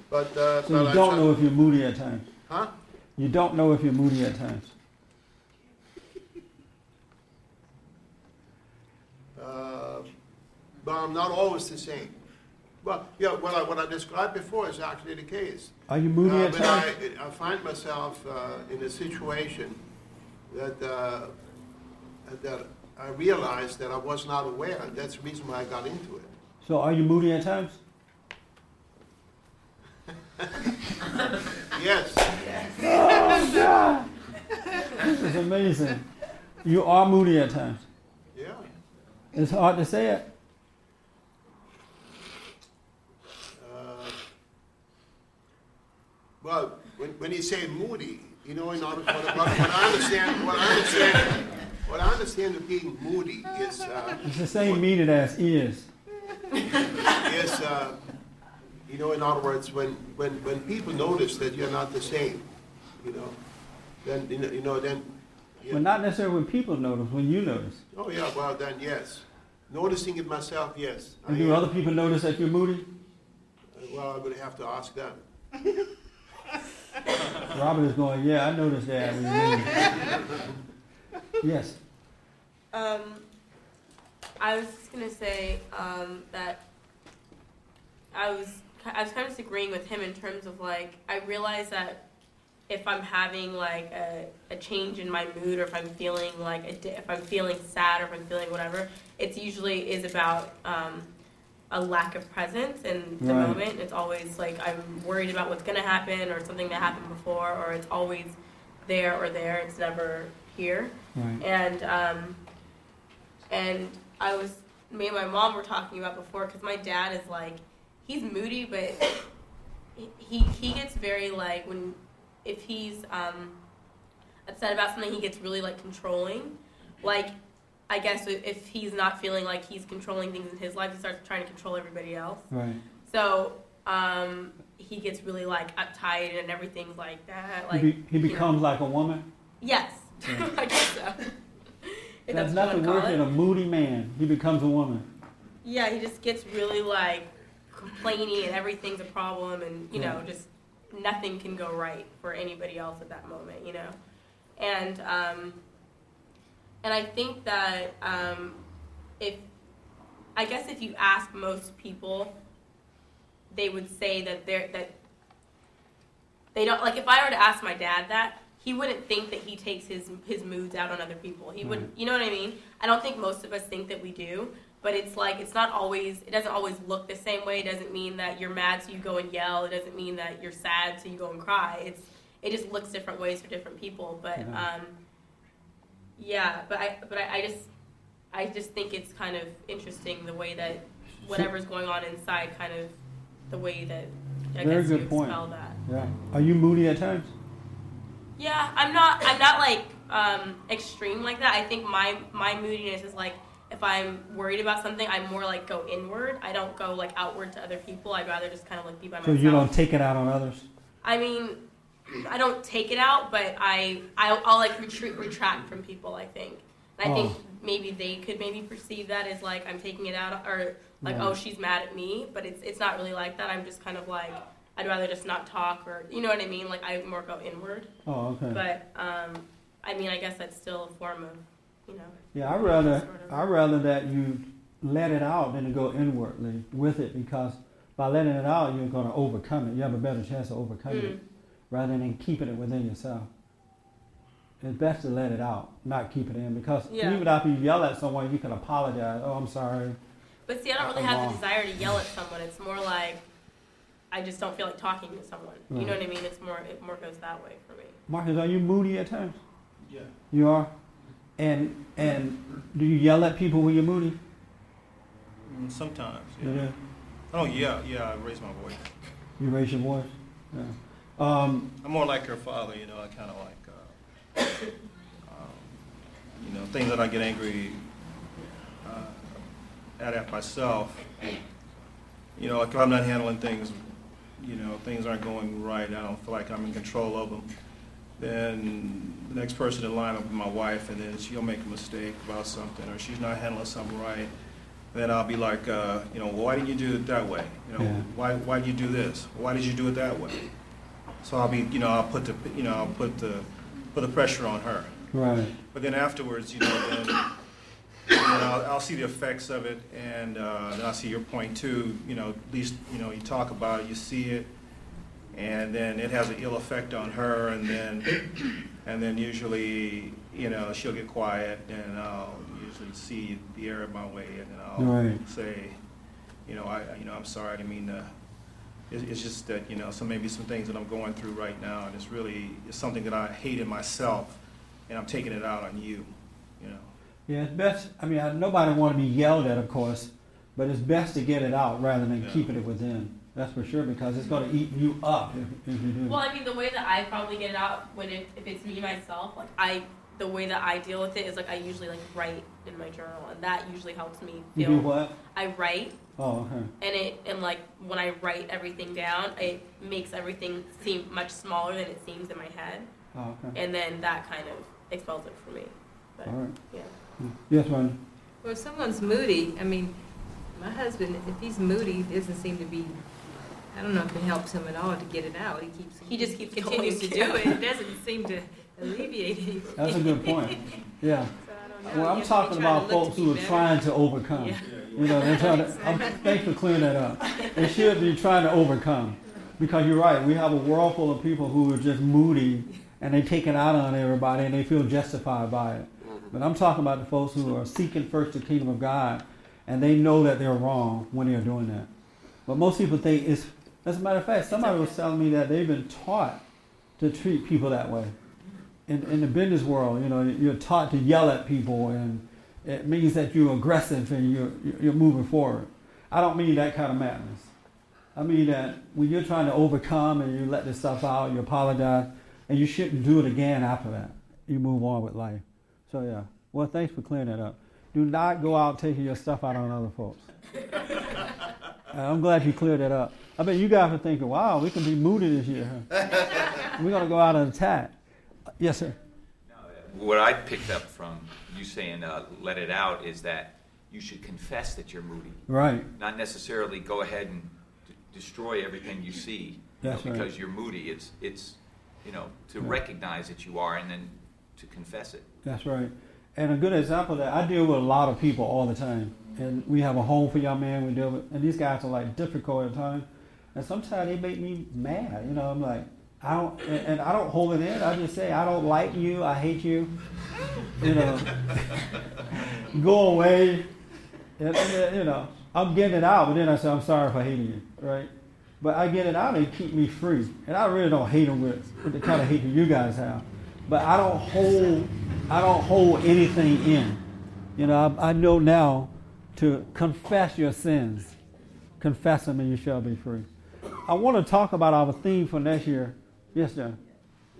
But, uh, So but you don't know if you're moody at times. Huh? You don't know if you're moody at times. Uh, but I'm not always the same. Well, yeah, what I, what I described before is actually the case. Are you moody Uh, at but I, times? I find myself uh, in a situation that, uh, that I realized that I was not aware, and that's the reason why I got into it. So are you moody at times? Yes. Oh God! This is amazing. You are moody at times. Yeah. It's hard to say it. Well, when, when you say moody, you know, in order, what, what, what I understand, what I understand, what I understand of being moody is, uh, It's the same meaning as is. Yes, uh, you know, in other words, when, when, when people notice that you're not the same, you know, then, you know, you know then, But not necessarily when people notice, when you notice. oh yeah, well, then yes. Noticing it myself, yes. I And do am. other people notice that you're moody? Well, I would have to ask them. Robert is going, yeah, I noticed that. when you're moody." yes. Um, I was just gonna say um, that I was I was kind of agreeing with him in terms of like I realize that if I'm having like a, a change in my mood or if I'm feeling like a if I'm feeling sad or if I'm feeling whatever, it's usually is about um, a lack of presence in the Right. moment. It's always like I'm worried about what's gonna happen or something that happened before, or it's always there or there. It's never here. Right. And um, and I was me and my mom were talking about before because my dad is like he's moody, but he he gets very like when if he's um, upset about something, he gets really like controlling. Like I guess if he's not feeling like he's controlling things in his life, he starts trying to control everybody else. Right. So um, he gets really like uptight and everything's like that. Like he, be, he you know. becomes like a woman. yes, Yeah. I guess so. That's nothing wanna worse than a moody man. He becomes a woman. Yeah, he just gets really like complaining and everything's a problem and you know Yeah. just nothing can go right for anybody else at that moment, you know. And um, and I think that um, if I guess if you ask most people, they would say that they're that they don't like. If I were to ask my dad that, he wouldn't think that he takes his his moods out on other people. He would, Right. you know what I mean? I don't think most of us think that we do, but it's like it's not always. It doesn't always look the same way. It doesn't mean that you're mad so you go and yell. It doesn't mean that you're sad so you go and cry. It's it just looks different ways for different people. But Yeah. um, yeah, but I but I, I just I just think it's kind of interesting the way that whatever's going on inside, kind of the way that I Very guess good you point. expel that. Yeah. Are you moody at times? Yeah, I'm not. I'm not like um, extreme like that. I think my my moodiness is like if I'm worried about something, I more like go inward. I don't go like outward to other people. I'd rather just kind of like be by myself. So you don't take it out on others. I mean, I don't take it out, but I I'll, I'll like retreat retract from people. I think. And I think Oh. maybe they could maybe perceive that as like I'm taking it out or like Right. oh she's mad at me, but it's it's not really like that. I'm just kind of like I'd rather just not talk or you know what I mean. Like I more go inward. Oh, okay. But um, I mean, I guess that's still a form of, you know. Yeah, I rather Sort of. I rather that you let it out than to go inwardly with it because by letting it out you're going to overcome it. You have a better chance of overcoming Mm. it rather than keeping it within yourself. It's best to let it out, not keep it in because Yeah. even after you yell at someone, you can apologize. Oh, I'm sorry. But see, I don't really Come have on. the desire to yell at someone. It's more like I just don't feel like talking to someone. You know what I mean? It's more it more goes that way for me. Marcus, are you moody at times? Yeah. You are. And and do you yell at people when you're moody? Mm, Sometimes, You yeah. do? Oh, yeah, yeah, I raise my voice. You raise your voice. Yeah. Um, I'm more like her father, you know, I kind of like, uh, um, you know, things that I get angry uh, at at myself. You know, like if I'm not handling things, you know, things aren't going right, I don't feel like I'm in control of them. Then the next person in line will be my wife, and then she'll make a mistake about something, or she's not handling something right. Then I'll be like, uh, you know, why didn't you do it that way? You know, Yeah. why why did you do this? Why did you do it that way? So I'll be, you know, I'll put the, you know, I'll put the, put the pressure on her. right. But then afterwards, you know, then, then I'll, I'll see the effects of it, and uh, then I'll see your point too. You know, at least, you know, you talk about it, you see it, and then it has an ill effect on her, and then, and then usually, you know, she'll get quiet, and I'll usually see the error of my way, and then I'll Right. say, you know, I, you know, I'm sorry, I didn't mean to. It's, it's just that, you know, some maybe some things that I'm going through right now, and it's really it's something that I hate in myself, and I'm taking it out on you, you know. Yeah, it's best. I mean, I, nobody want to be yelled at, of course, but it's best to get it out rather than Yeah. keeping it within. That's for sure because it's going to eat you up if, if you do. Well, I mean, the way that I probably get it out when it, if it's me myself, like I, the way that I deal with it is like I usually like write in my journal, and that usually helps me you feel. do what? I write, Oh, okay. and it and like when I write everything down, it makes everything seem much smaller than it seems in my head, Oh, okay. and then that kind of expels it for me. But All right. yeah. Mm. Yes, ma'am. Well, if someone's moody, I mean, my husband, if he's moody, doesn't seem to be, I don't know if it helps him at all to get it out. He keeps. He just keeps continues to do it. It doesn't seem to alleviate anything. That's a good point. Yeah. So I don't know. Well, I'm talking about folks who are better. trying to overcome. Yeah. You know, they're trying to. I'm, thanks for clearing that up. They should be trying to overcome, because you're right. We have a world full of people who are just moody, and they take it out on everybody, and they feel justified by it. But I'm talking about the folks who are seeking first the kingdom of God, and they know that they're wrong when they're doing that. But most people think it's. As a matter of fact, somebody was telling me that they've been taught to treat people that way. In, in the business world, you know, you're taught to yell at people, and it means that you're aggressive and you're you're moving forward. I don't mean that kind of madness. I mean that when you're trying to overcome and you let this stuff out, you apologize, and you shouldn't do it again after that. You move on with life. So yeah. Well, thanks for clearing that up. Do not go out taking your stuff out on other folks. I'm glad you cleared that up. I bet you guys are thinking, wow, we can be moody this year. We're going to go out and attack. Yes, sir. What I picked up from you saying uh, let it out is that you should confess that you're moody. Right. Not necessarily go ahead and d- destroy everything you see you know, right. because you're moody. It's, it's, you know, to Yeah. recognize that you are and then to confess it. That's right. And a good example of that, I deal with a lot of people all the time. And we have a home for young men we deal with. And these guys are like difficult at times. And sometimes they make me mad. You know, I'm like, I don't, and, I don't hold it in. I just say, I don't like you. I hate you. You know, go away. And, and you know, I'm getting it out, but then I say, I'm sorry for hating you, right? But I get it out and keep me free. And I really don't hate them with, with the kind of hate that you guys have. But I don't hold, I don't hold anything in. You know, I, I know now to confess your sins. Confess them and you shall be free. I want to talk about our theme for next year. Yes, John.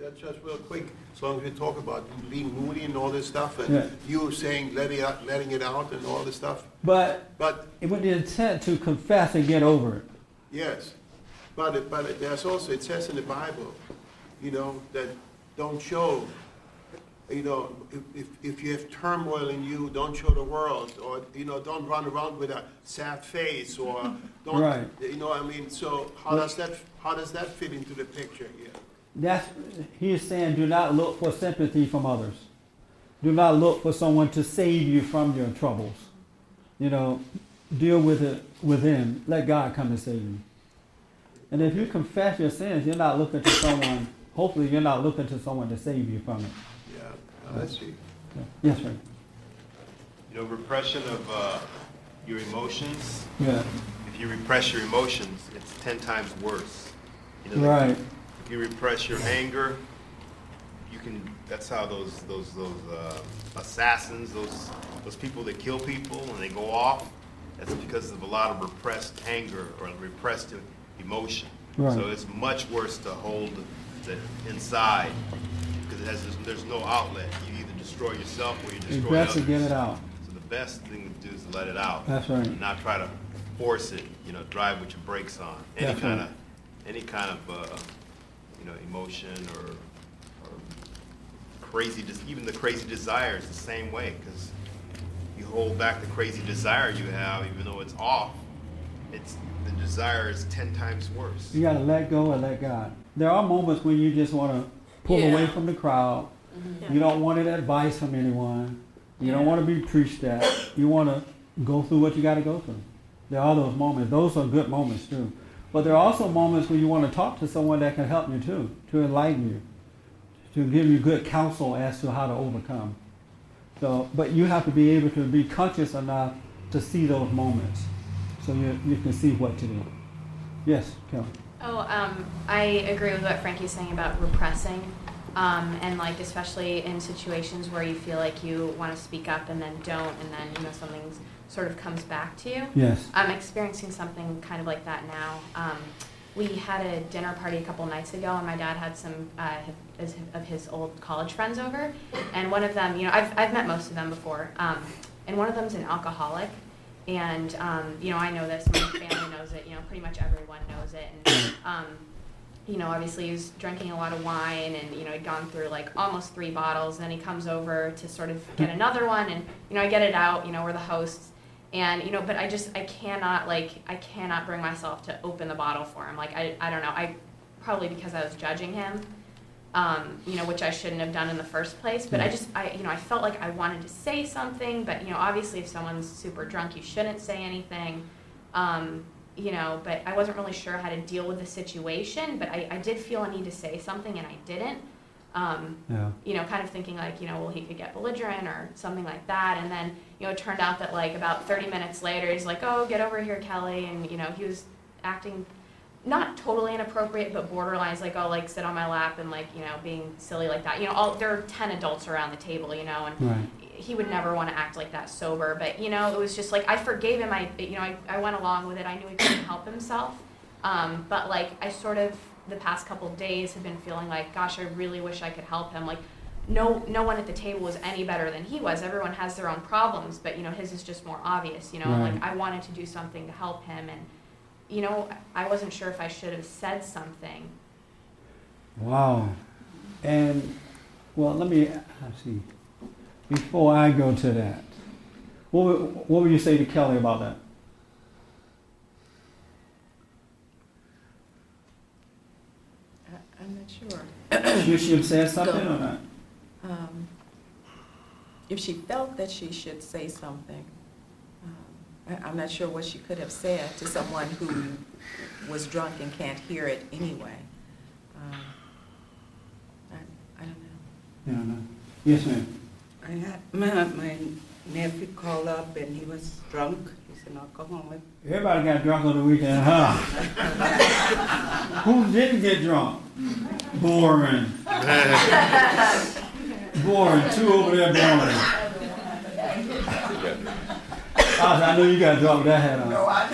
Yeah, just real quick, as long as we talk about being moody and all this stuff, and Yeah. you were saying letting, out, letting it out and all this stuff. But, But with the intent to confess and get over it. Yes, but, it- but it- there's also, it says in the Bible, you know, that don't show, you know, if, if, if you have turmoil in you, don't show the world, or, you know, don't run around with a sad face, or don't, Right. you know, I mean, so how does that, how does that fit into the picture here? That's he is saying do not look for sympathy from others. Do not look for someone to save you from your troubles. You know, deal with it within. Let God come and save you. And if you confess your sins, you're not looking to someone, hopefully you're not looking to someone to save you from it. Yeah, I see. Yes, sir. You know, repression of uh, your emotions. Yeah. If you repress your emotions, it's ten times worse. You know, Right. You repress your anger, you can. That's how those those those uh, assassins, those those people that kill people and they go off. That's because of a lot of repressed anger or repressed emotion. Right. So it's much worse to hold it inside because it has there's, there's no outlet. You either destroy yourself or you destroy It's best to get it out. So the best thing to do is let it out. That's right. And not try to force it, you know, drive with your brakes on. Any That's kind right. of, any kind of, uh, you know, emotion or, or crazy, des- even the crazy desire is the same way, because you hold back the crazy desire you have, even though it's off, it's, the desire is ten times worse. You got to let go and let God. There are moments when you just want to pull Yeah. away from the crowd. Mm-hmm. You don't want any advice from anyone. You don't want to be preached at. You want to go through what you got to go through. There are those moments. Those are good moments too. But there are also moments when you want to talk to someone that can help you too, to enlighten you, to give you good counsel as to how to overcome. So, but you have to be able to be conscious enough to see those moments, so you you can see what to do. Yes, Kelly. Oh, um, I agree with what Frankie's saying about repressing, um, and like especially in situations where you feel like you want to speak up and then don't, and then you know something sort of comes back to you. Yes. I'm experiencing something kind of like that now. Um, we had a dinner party a couple nights ago, and my dad had some uh, of his old college friends over, and one of them, you know, I've I've met most of them before, um, and one of them's an alcoholic. And um, you know, I know this. My family knows it. You know, pretty much everyone knows it. And um, you know, obviously he was drinking a lot of wine, and you know, he'd gone through like almost three bottles. And then he comes over to sort of get another one, and you know, I get it out. You know, we're the hosts, and you know, but I just I cannot like I cannot bring myself to open the bottle for him. Like I I don't know. I probably because I was judging him. Um, you know, which I shouldn't have done in the first place. But I just, I, you know, I felt like I wanted to say something, but you know, obviously, if someone's super drunk, you shouldn't say anything. Um, you know, but I wasn't really sure how to deal with the situation. But I, I did feel a need to say something, and I didn't. Um, Yeah. you know, kind of thinking like, you know, well, he could get belligerent or something like that. And then, you know, it turned out that like about 30 minutes later, he's like, oh, get over here, Kelly. And, you know, he was acting not totally inappropriate, but borderline. He's like, oh, like sit on my lap and like, you know, being silly like that. You know, all, there are 10 adults around the table, you know, and Right. he would never want to act like that sober. But, you know, it was just like, I forgave him. I, you know, I, I went along with it. I knew he couldn't help himself. Um, but like, I sort of, the past couple days have been feeling like, gosh, I really wish I could help him. Like, no, no one at the table was any better than he was. Everyone has their own problems, but you know, his is just more obvious. You know, Right. like I wanted to do something to help him, and you know, I wasn't sure if I should have said something. Wow. And, well, let me, let's see, before I go to that, what, would- what would you say to Kelly about that? I- I'm not sure. Should she have said something or not? If she felt that she should say something, um, I- I'm not sure what she could have said to someone who was drunk and can't hear it anyway. Um, I I don't know. Yeah, no. Yes, ma'am. I had my, my nephew call up and he was drunk. He's an "I'll go home with." Everybody got drunk on the weekend, huh? Who didn't get drunk? Boring. Boring. Two over there boring. Oz, I know you got drunk with that hat on. No, I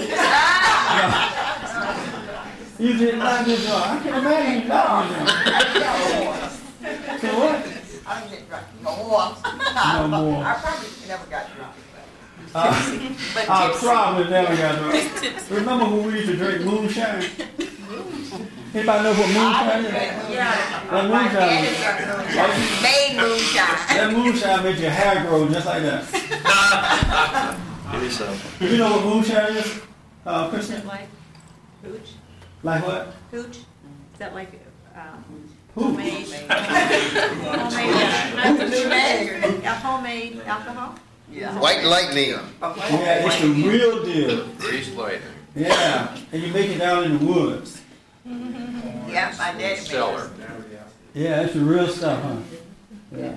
didn't. You did not get drunk. I can imagine you not get drunk. So what? I don't get drunk no more. No more. I probably never got drunk. Uh, But I probably never got drunk. Remember when we used to drink moonshine? Anybody know what moonshine is? Yeah. That My moonshine. daddy drank moonshine. Made moonshine. That moonshine makes your hair grow just like that. Give me some. You know what moonshine is, uh, Kristen? like hooch? Like what? Hooch? Is that like, um, Hooch. homemade? Homemade, uh, not the hooch, homemade alcohol? Yeah. White lightning. Yeah, it's the real deal. Grease lightning. Yeah, and you make it down in the woods. Yeah, my daddy made Cellar. Yeah, it's the real stuff, huh? Yeah.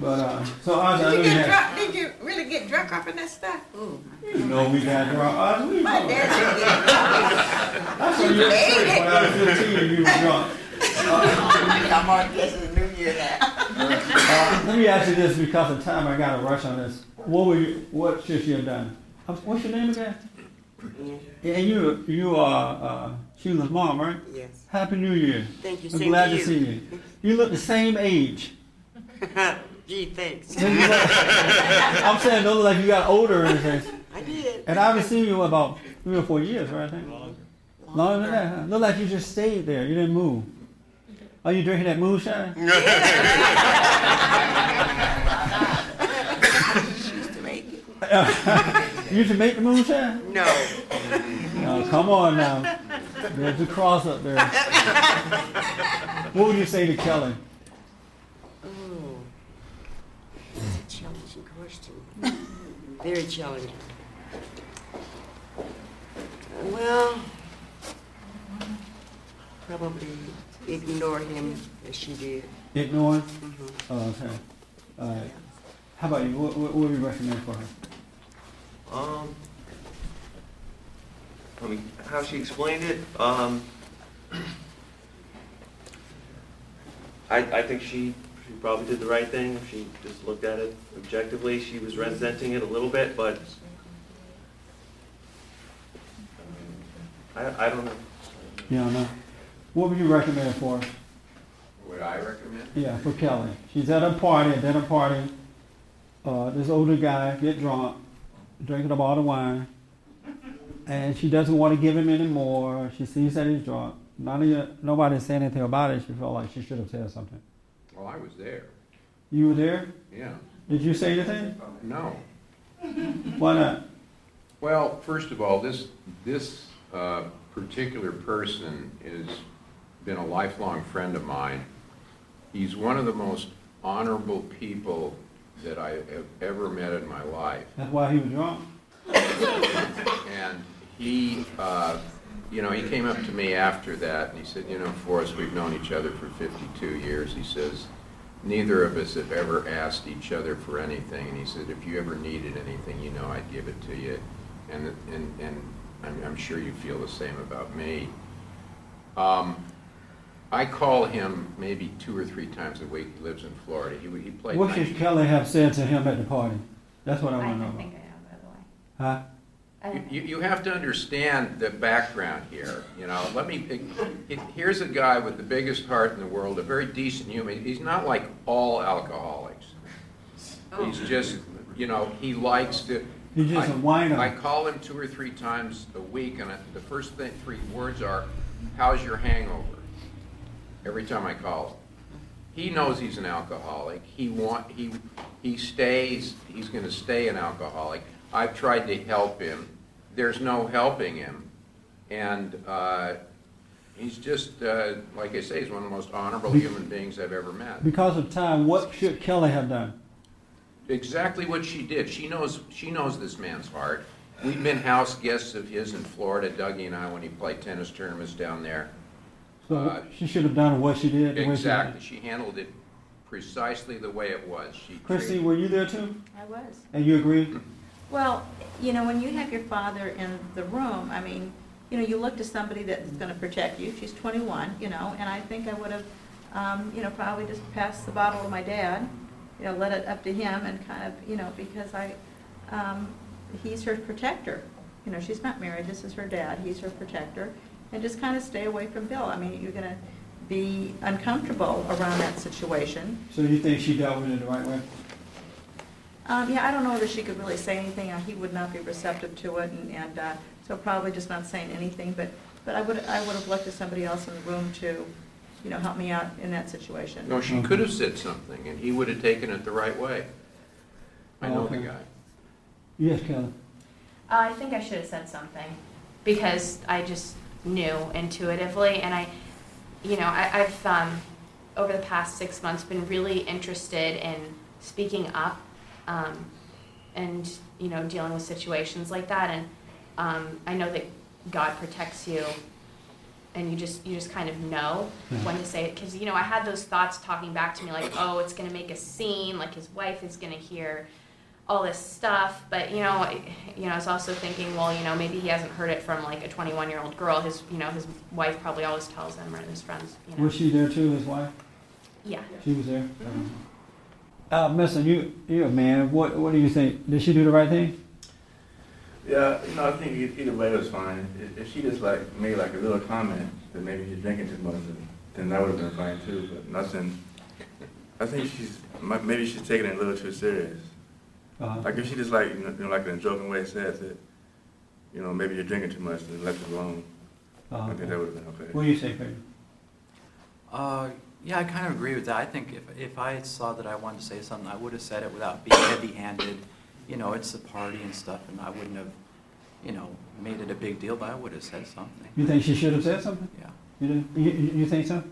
But, uh, so Oz, I know Did you you get had, drunk? Did you really get drunk off of that stuff? you know we got drunk. Oz, what you My talking daddy about? didn't get drunk. I saw you at church when I was fifteen, you were drunk. I'm on this is New Year now. Uh, let me ask you this because of time. I got to rush on this. What were you? What should she have done? Uh, What's your name again? Yeah, and you you are uh, Sheila's mom, right? Yes. Happy New Year. Thank you. I'm Same glad to to you. see you. You look the same age. Gee, thanks. Don't I'm saying don't look like you got older or anything. I did. And I haven't seen you in about three or four years, right? I think. Longer than that. Huh? Look like you just stayed there. You didn't move. Are you drinking that moonshine? She used to make you used to make the moonshine? No. No, come on now. There's a cross up there. What would you say to Kelly? Oh, that's a challenging question. Very challenging. Well, probably ignore him as she did. Ignoring? Mhm. Oh, okay. All right. How about you? What, what, what would you recommend for her? Um, I mean, how she explained it, um, I, I think she, she probably did the right thing. If she just looked at it objectively, she was resenting it a little bit, but I, I don't know. You don't know. What would you recommend for her? Would I recommend? Yeah, for Kelly. She's at a party, a dinner party. Uh, this older guy get drunk, drinking a bottle of wine, and she doesn't want to give him any more. She sees that he's drunk. None of you, nobody said anything about it. She felt like she should have said something. Well, I was there. You were there? Yeah. Did you say anything? No. Why not? Well, first of all, this, this uh, particular person has been a lifelong friend of mine. He's one of the most honorable people that I have ever met in my life. That's why he was drunk. And he, uh, you know, he came up to me after that and he said, you know, Forrest, we've known each other for 52 years. He says, neither of us have ever asked each other for anything. And he said, if you ever needed anything, you know I'd give it to you. And, and, and I'm, I'm sure you feel the same about me. Um, I call him maybe two or three times a week. He lives in Florida. He, he played. What night- should Kelly have said to him at the party? That's what I I, want to know I think I have, by the way. Huh? I don't You, you have to understand the background here, you know, let me, it- here's a guy with the biggest heart in the world, a very decent human, he's not like all alcoholics. Oh. He's just, you know, he likes to. He's just a I- whiner. I call him two or three times a week, and I- the first thing, three words are, how's your hangover? Every time I call him. He knows he's an alcoholic. He want, he, he stays, he's gonna stay an alcoholic. I've tried to help him. There's no helping him. And, uh, he's just, uh, like I say, he's one of the most honorable human beings I've ever met. Because of time, what should Kelly have done? Exactly what she did. She knows, she knows this man's heart. We've been house guests of his in Florida, Dougie and I, when he played tennis tournaments down there. So Uh, she should have done what she did. the way she did. Exactly. She handled it precisely the way it was. She Chrissy, were you there too? I was. And you agree? Well, you know, when you have your father in the room, I mean, you know, you look to somebody that's going to protect you. She's 21, you know, and I think I would have, um, you know, probably just passed the bottle to my dad, you know, let it up to him and kind of, you know, because I, um, he's her protector. You know, she's not married. This is her dad. He's her protector. And just kind of stay away from Bill. I mean, you're going to be uncomfortable around that situation. So you think she dealt with it the right way? Um, yeah, I don't know whether she could really say anything, or he would not be receptive to it, and, and, uh, so probably just not saying anything, but, but I would, I would have looked to somebody else in the room to, you know, help me out in that situation. No, she could have said something, and he would have taken it the right way. I know the Okay. guy. Yes, Kelly. Uh, I think I should have said something because I just knew intuitively, and I, you know, I, I've um, over the past six months been really interested in speaking up, um, and you know, dealing with situations like that. And um, I know that God protects you, and you just you just kind of know when to say it because you know I had those thoughts talking back to me like, oh, it's gonna make a scene, like his wife is gonna hear all this stuff, but you know, I- you know, I was also thinking, well, you know, maybe he hasn't heard it from like a 21 year old girl. His, you know, his wife probably always tells him or his friends, you know. Was she there too, his wife? Yeah. She was there? Uh, Mister, you, you're a man. What, what do you think? Did she do the right thing? Yeah, you know, I think e- either way was fine. If- If she just like made like a little comment that maybe she's drinking too much, then- then that would have been fine too. But nothing. I think she's maybe she's taking it a little too serious. Uh-huh. Like if she just like you know, you know, like in a joking way says it, you know, maybe you're drinking too much, then let it alone. Uh-huh. I think that would have been okay. What do you say, Pedro? Uh, yeah, I kind of agree with that. I think if, if I saw that I wanted to say something, I would have said it without being heavy-handed. You know, it's a party and stuff, and I wouldn't have, you know, made it a big deal, but I would have said something. You think she should have said something? Yeah. You do? You, you you think so?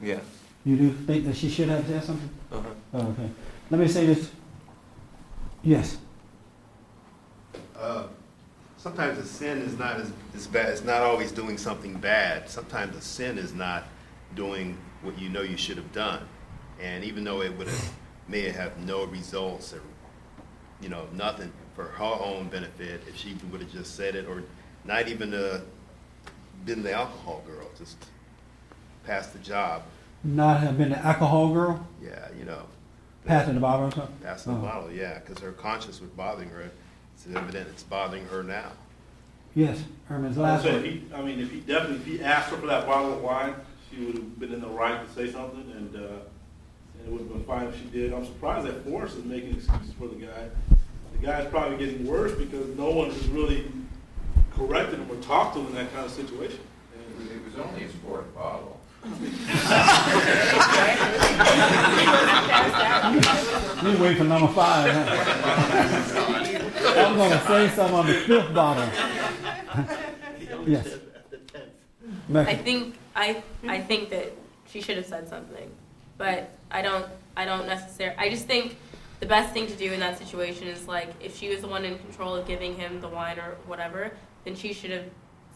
Yeah. You do think that she should have said something? Uh-huh. Oh, okay. Let me say this. Yes. Uh, Sometimes a sin is not as, as bad, it's not always doing something bad. Sometimes a sin is not doing what you know you should have done. And even though it would have, may have no results or, you know, nothing for her own benefit, if she would have just said it, or not even uh, been the alcohol girl, just passed the job. Not have been the alcohol girl? Yeah, you know. Passing the bottle or something? Passing the Oh. bottle, yeah, because her conscience was bothering her. It's evident it's bothering her now. Yes, Herman's I last would say, if he, I mean, if he definitely, if he asked her for that bottle of wine, she would have been in the right to say something, and, uh, and it would have been fine if she did. I'm surprised that Forrest is making excuses for the guy. The guy's probably getting worse because no one has really corrected him or talked to him in that kind of situation. It was only his fourth bottle. You wait for number five. Huh? I'm gonna say something on the fifth bottle. yes. I Becky. think I I think that she should have said something, but I don't I don't necessarily. I just think the best thing to do in that situation is like if she was the one in control of giving him the wine or whatever, then she should have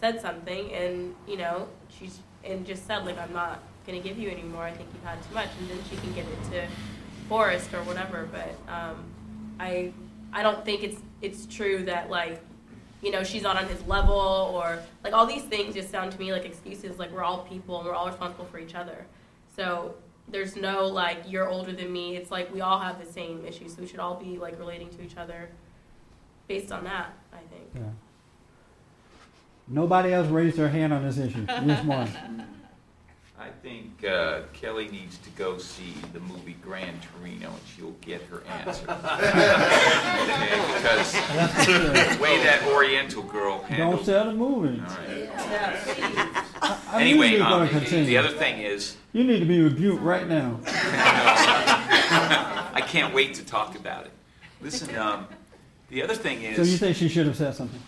said something, and you know, she's and just said like, I'm not gonna give you anymore. I think you've had too much, and then she can give it to Forrest or whatever. But um, I I don't think it's it's true that like you know she's not on his level or like all these things just sound to me like excuses. Like we're all people and we're all responsible for each other. So there's no like you're older than me. It's like we all have the same issues, so we should all be like relating to each other based on that. I think. Yeah. Nobody else raised their hand on this issue. Just one. I think uh, Kelly needs to go see the movie Gran Torino, and she'll get her answer. Okay, because the way that Oriental girl handled. Don't handled. tell the movie. All right. I- I knew Anyway, um, gonna the other thing is, You need to be rebuked right now. I can't wait to talk about it. Listen, um, the other thing is. So you think she should have said something?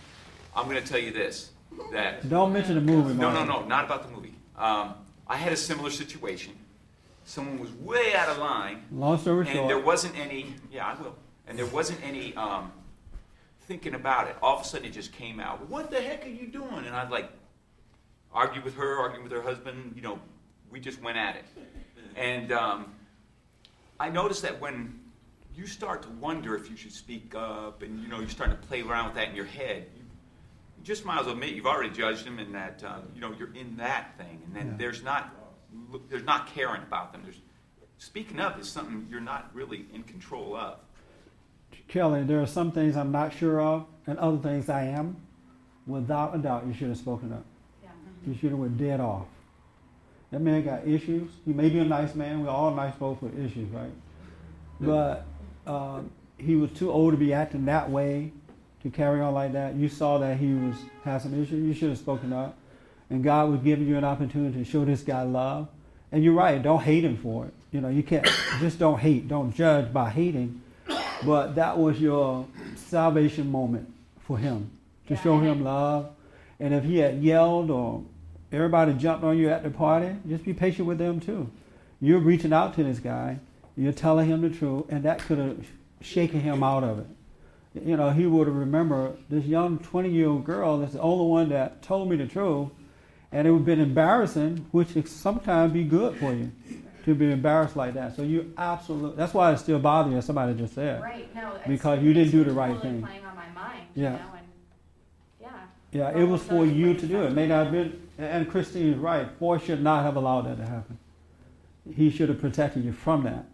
I'm going to tell you this: that Don't mention the movie, No, no, no, not about the movie. Um, I had a similar situation. Someone was way out of line. Long story and short. there wasn't any. Yeah, I will. And there wasn't any um, thinking about it. All of a sudden, it just came out. What the heck are you doing? And I'd like argue with her, argue with her husband. You know, we just went at it. And um, I noticed that when you start to wonder if you should speak up, and you know, you're starting to play around with that in your head. You, you just might as well admit you've already judged them, and that uh, you know you're in that thing, and then Yeah. there's not there's not caring about them. There's speaking up is something you're not really in control of. Kelly, there are some things I'm not sure of, and other things I am. Without a doubt, you should have spoken up. Yeah, You should have went dead off. That man got issues. He may be a nice man. We're all nice folks with issues, right? But um, he was too old to be acting that way, to carry on like that. You saw that he was had some issues. You should have spoken up, and God was giving you an opportunity to show this guy love. And you're right. Don't hate him for it. You know, you can't just don't hate. Don't judge by hating. But that was your salvation moment for him to show him love. And if he had yelled or everybody jumped on you at the party, just be patient with them too. You're reaching out to this guy, you're telling him the truth, and that could have shaken him out of it. You know, he would remember this young 20 year old girl that's the only one that told me the truth, and it would have been embarrassing, which sometimes be good for you to be embarrassed like that. So you absolutely, that's why it's still bothering you, as somebody just said. Right. No. Because you didn't do the right thing. Playing on my mind. Yeah. You know, and yeah. Yeah, it was for you to do it. May not have been, and Christine is right. Forrest should not have allowed that to happen. He should have protected you from that,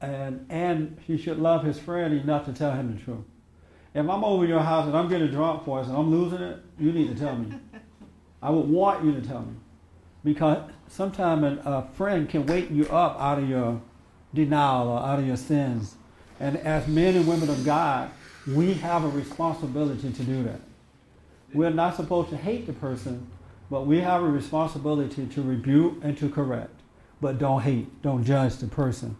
and and he should love his friend enough to tell him the truth. If I'm over your house and I'm getting drunk, Forrest, and I'm losing it, you need to tell me. I would want you to tell me, because sometimes a friend can wake you up out of your denial or out of your sins, and as men and women of God, we have a responsibility to do that. We're not supposed to hate the person, but we have a responsibility to rebuke and to correct. But don't hate, don't judge the person.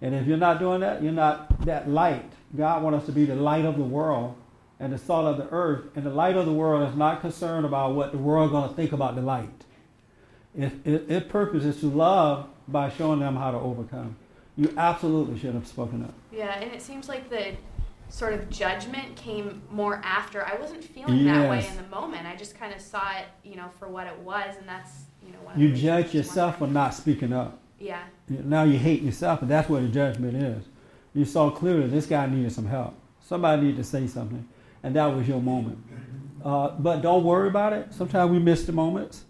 And if you're not doing that, you're not that light. God wants us to be the light of the world and the salt of the earth. And the light of the world is not concerned about what the world is going to think about the light. Its, its, its purpose is to love by showing them how to overcome. You absolutely should have spoken up. Yeah, and it seems like the sort of judgment came more after. I wasn't feeling that way in the moment. I just kind of saw it, you know, for what it was, and that's, you know, You judge yourself for not speaking up. Yeah. Now you hate yourself, and that's where the judgment is. You saw clearly this guy needed some help. Somebody needed to say something, and that was your moment. Uh, but don't worry about it. Sometimes we miss the moments.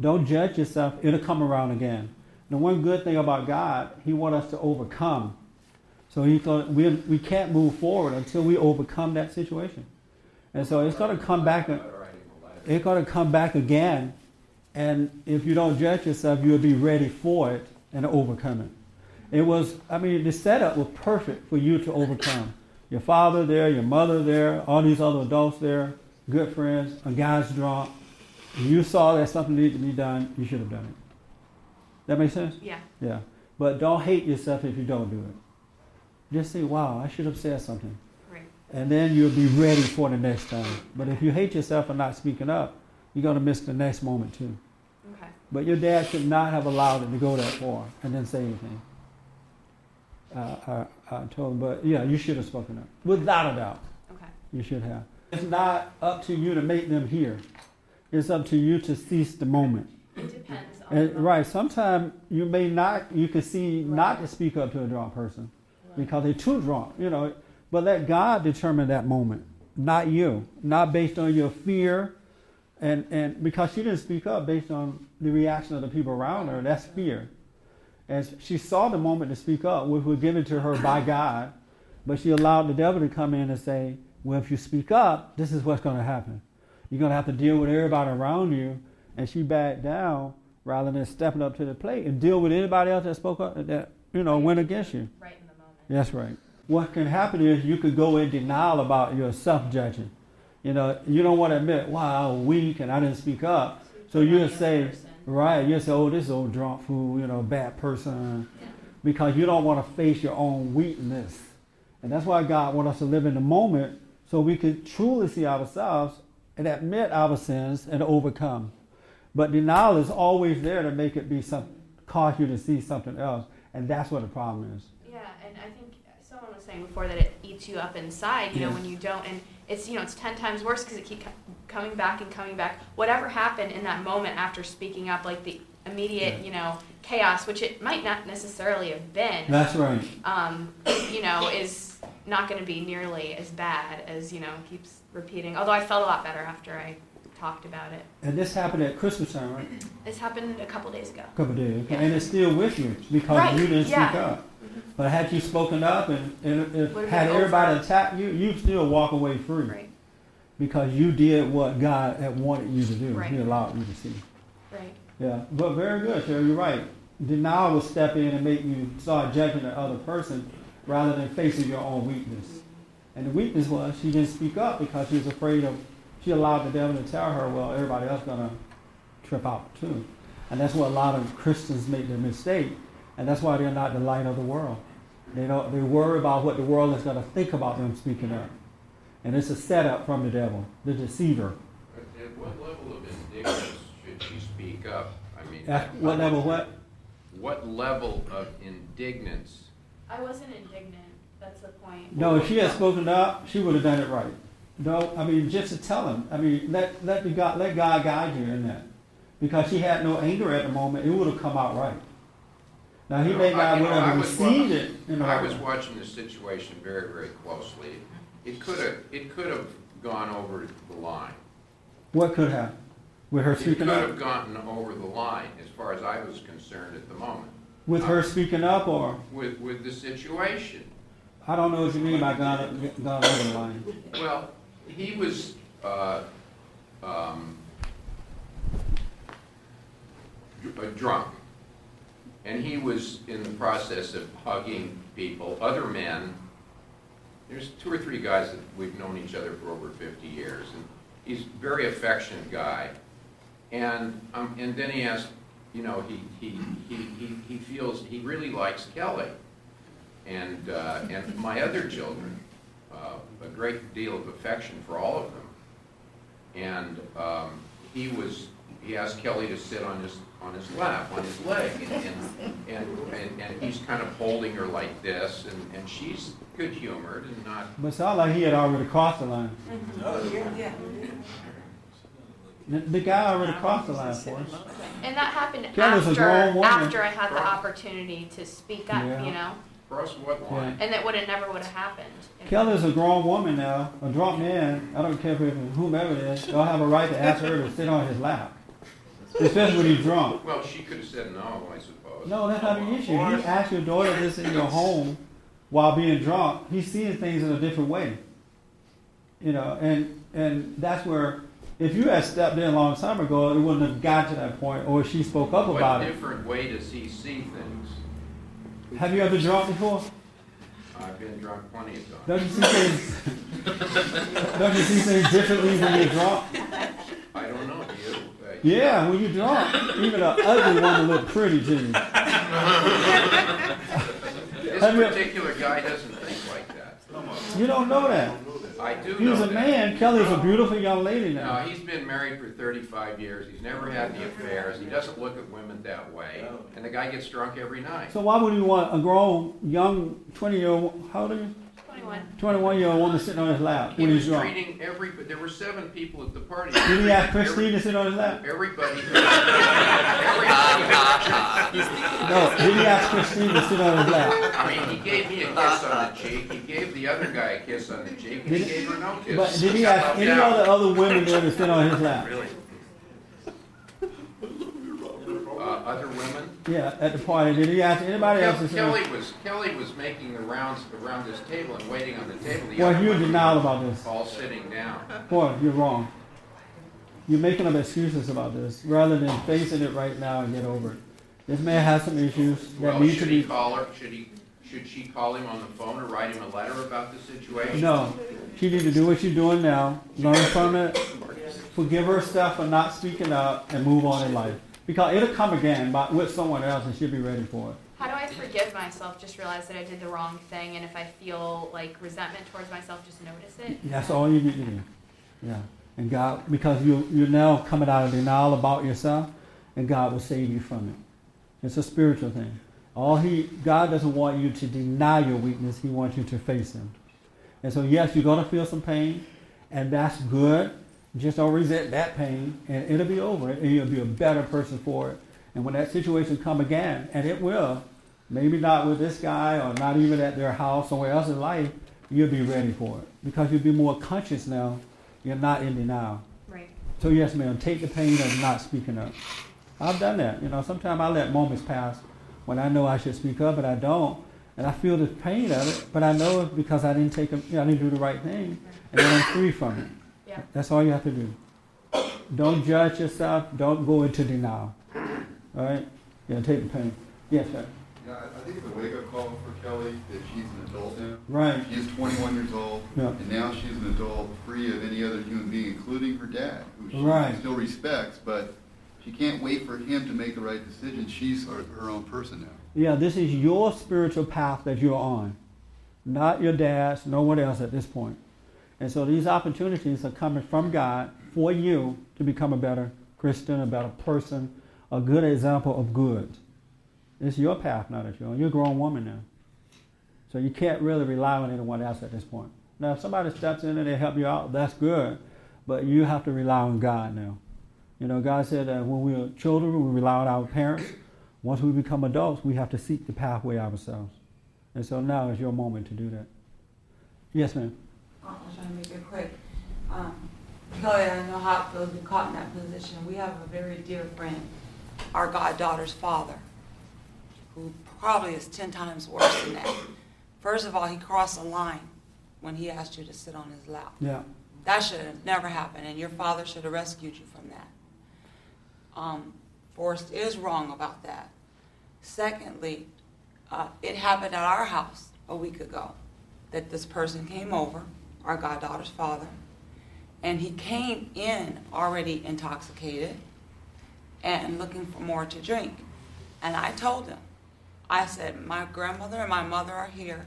Don't judge yourself. It'll come around again. The one good thing about God, He wants us to overcome. So He thought we, we can't move forward until we overcome that situation. And so it's going to come back. It's going to come back again. And if you don't judge yourself, you'll be ready for it and overcome it. It was, I mean, the setup was perfect for you to overcome. Your father there, your mother there, all these other adults there, good friends, a guy's drunk. You saw that something needed to be done, you should have done it. That makes sense? Yeah. Yeah. But don't hate yourself if you don't do it. Just say, wow, I should have said something. Right. And then you'll be ready for the next time. But if you hate yourself for not speaking up, you're going to miss the next moment too. Okay. But your dad should not have allowed it to go that far and then say anything. Uh, I, I told him, but yeah, you should have spoken up. Without a doubt. Okay. You should have. It's not up to you to make them hear. it's up to you to seize the moment. It depends on And, right. Sometimes you may not, you can see not to speak up to a drunk person because they're too drunk, you know. But let God determine that moment, not you, not based on your fear, and and because she didn't speak up based on the reaction of the people around her. That's fear. And she saw the moment to speak up, which was given to her by God, but she allowed the devil to come in and say, "Well, if you speak up, this is what's going to happen. You're going to have to deal with everybody around you." And she backed down rather than stepping up to the plate and deal with anybody else that spoke up that you know went against you. Right in the moment. That's right. What can happen is you could go in denial about your self-judging. You know, you don't want to admit, "Wow, I'm weak and I didn't speak up." So you'll say, right? You'll say, "Oh, this old drunk fool, you know, bad person," because you don't want to face your own weakness. And that's why God wants us to live in the moment so we can truly see ourselves and admit our sins and overcome. But denial is always there to make it be some cause you to see something else, and that's what the problem is. Yeah, and I think someone was saying before that it eats you up inside. You know, when you don't, and it's you know it's ten times worse because it keeps coming back and coming back. Whatever happened in that moment after speaking up, like the immediate Yeah. you know chaos, which it might not necessarily have been. That's right. Um, you know, is not going to be nearly as bad as you know keeps repeating. Although I felt a lot better after I talked about it. And this happened at Christmas time, right? This happened a couple days ago. A couple days, and it's still with you because Right, you didn't yeah. speak up. But had you spoken up and, and if had everybody over. attack you, you'd still walk away free. Right. Because you did what God had wanted you to do. Right. He allowed you to see. Right. Yeah, but very good, Cheryl. You're right. Denial will step in and make you start judging the other person rather than facing your own weakness. And the weakness was she didn't speak up because she was afraid of. She allowed the devil to tell her, "Well, everybody else gonna trip out too," and that's what a lot of Christians make the mistake, and that's why they're not the light of the world. They don't. They worry about what the world is gonna think about them speaking up, and it's a setup from the devil, the deceiver. At what level of indignance should she speak up? I mean. At what level? What? What level of indignance? I wasn't indignant. That's the point. No, if she had spoken up, she would have done it right. No, I mean just to tell him. I mean, let let the God let God guide you in that, because she had no anger at the moment. It would have come out right. Now he may not you would know, I have was received wa- it. In I was watching the situation very, very closely. It could have, it could have gone over the line. What could have, with her It could speaking up, have gotten over the line, as far as I was concerned at the moment, with her speaking up, or with, with the situation. I don't know what you mean by gone gone over the line. Well, he was, uh, um, dr- drunk. And he was in the process of hugging people, other men. There's two or three guys that we've known each other for over 50 years. And he's a very affectionate guy. And, um, and then he asked, you know, he, he, he, he, he feels, he really likes Kelly and, uh, and my other children, uh, a great deal of affection for all of them. And um, he was, he asked Kelly to sit on his, on his lap, on his leg, and, and, and, and, and he's kind of holding her like this, and, and she's good-humored and not, But it sounded like he had already crossed the line. Mm-hmm. Oh, yeah. The, the guy already crossed the line for us. And that happened Kelly's a after grown woman. after I had the opportunity to speak up, Yeah. you know, cross what line? and that would have never would have happened. if- Kelly's a grown woman now, a drunk man. I don't care if it's whomever it is. They'll have a right to ask her to sit on his lap, especially when he's drunk. Well, she could have said no, I suppose. No, that's not the issue. He asked your daughter this in your home while being drunk. He's seeing things in a different way. You know, and and that's where if you had stepped in a long time ago, it wouldn't have got to that point, or she spoke up about What it. different way does he see things? Have you ever drunk before? I've been drunk plenty of times. Don't you see things? don't you see things differently when you're drunk? I don't know, do you? Uh, Yeah, when you're drunk, even an ugly woman look pretty to you. This particular guy doesn't think like that. You don't know that. I do He was know a that. man. Kelly's a beautiful young lady No, now. he's been married for 35 years. He's never had the affairs. He doesn't look at women that way. And the guy gets drunk every night. So why would you want a grown, young, 20 year old, how old are you? 21. 21 year old woman sitting on his lap He when was he's drunk. treating every, there were seven people at the party. Did he ask Every- Christine to sit on his lap? Everybody. No, did he ask Christine to sit on his lap? I mean, he gave me a kiss on the cheek, he gave the other guy a kiss on the cheek, and he Did- gave her no kiss. But did he ask any out. of the other women there to sit on his lap? Really? Uh, other women? Yeah, at the party. Did he ask anybody else to sit? Kelly was, Kelly was making the rounds around this table and waiting on the table. The other you're denial about this. All sitting down. Boy, you're wrong. You're making up excuses about this rather than facing it right now and get over it. This man has some issues that Well, need to should he be. call her, should he, should she call him on the phone or write him a letter about the situation? No, she need to do what she's doing now, learn from it, forgive herself for not speaking up, and move on in life. Because it'll come again, but with someone else, and she'll be ready for it. How do I forgive myself? Just realize that I did the wrong thing, and if I feel like resentment towards myself, just notice it. That's all you need to do. Yeah. And God, because you, you're now coming out of denial about yourself, and God will save you from it. It's a spiritual thing. All he, God doesn't want you to deny your weakness. He wants you to face him. And so, yes, you're going to feel some pain, and that's good. Just don't resent that pain, and it'll be over, and you'll be a better person for it. And when that situation come again, and it will, maybe not with this guy or not even at their house, somewhere else in life, you'll be ready for it because you'll be more conscious now. You're not in denial. Right. So yes, ma'am, take the pain of not speaking up. I've done that. You know, sometimes I let moments pass when I know I should speak up, but I don't, and I feel the pain of it. But I know it because I didn't take, a, you know, I didn't do the right thing, and then I'm free from it. Yeah. That's all you have to do. Don't judge yourself. Don't go into denial. All right? Yeah, take the pain. Yes, sir. Yeah, I I think it's a wake-up call for Kelly that she's an adult now. Right. She's 21 years old, Yeah. and now she's an adult, free of any other human being, including her dad, who she Right. still respects, but she can't wait for him to make the right decision. She's her, her own person now. Yeah, this is your spiritual path that you're on, not your dad's, no one else at this point. And so these opportunities are coming from God for you to become a better Christian, a better person, a good example of good. It's your path now that you're on. You're a grown woman now. So you can't really rely on anyone else at this point. Now, if somebody steps in and they help you out, that's good. But you have to rely on God now. You know, God said that when we were children, we rely on our parents. Once we become adults, we have to seek the pathway ourselves. And so now is your moment to do that. Yes, ma'am. I'm trying to make it quick. Um, Kelly, I know how it feels to be caught in that position. We have a very dear friend, our goddaughter's father, who probably is 10 times worse than that. First of all, he crossed a line when he asked you to sit on his lap. Yeah. That should have never happened, and your father should have rescued you from that. Um, Forrest is wrong about that. Secondly, uh, it happened at our house a week ago that this person came over, our goddaughter's father, and he came in already intoxicated and looking for more to drink. And I told him, I said, my grandmother and my mother are here.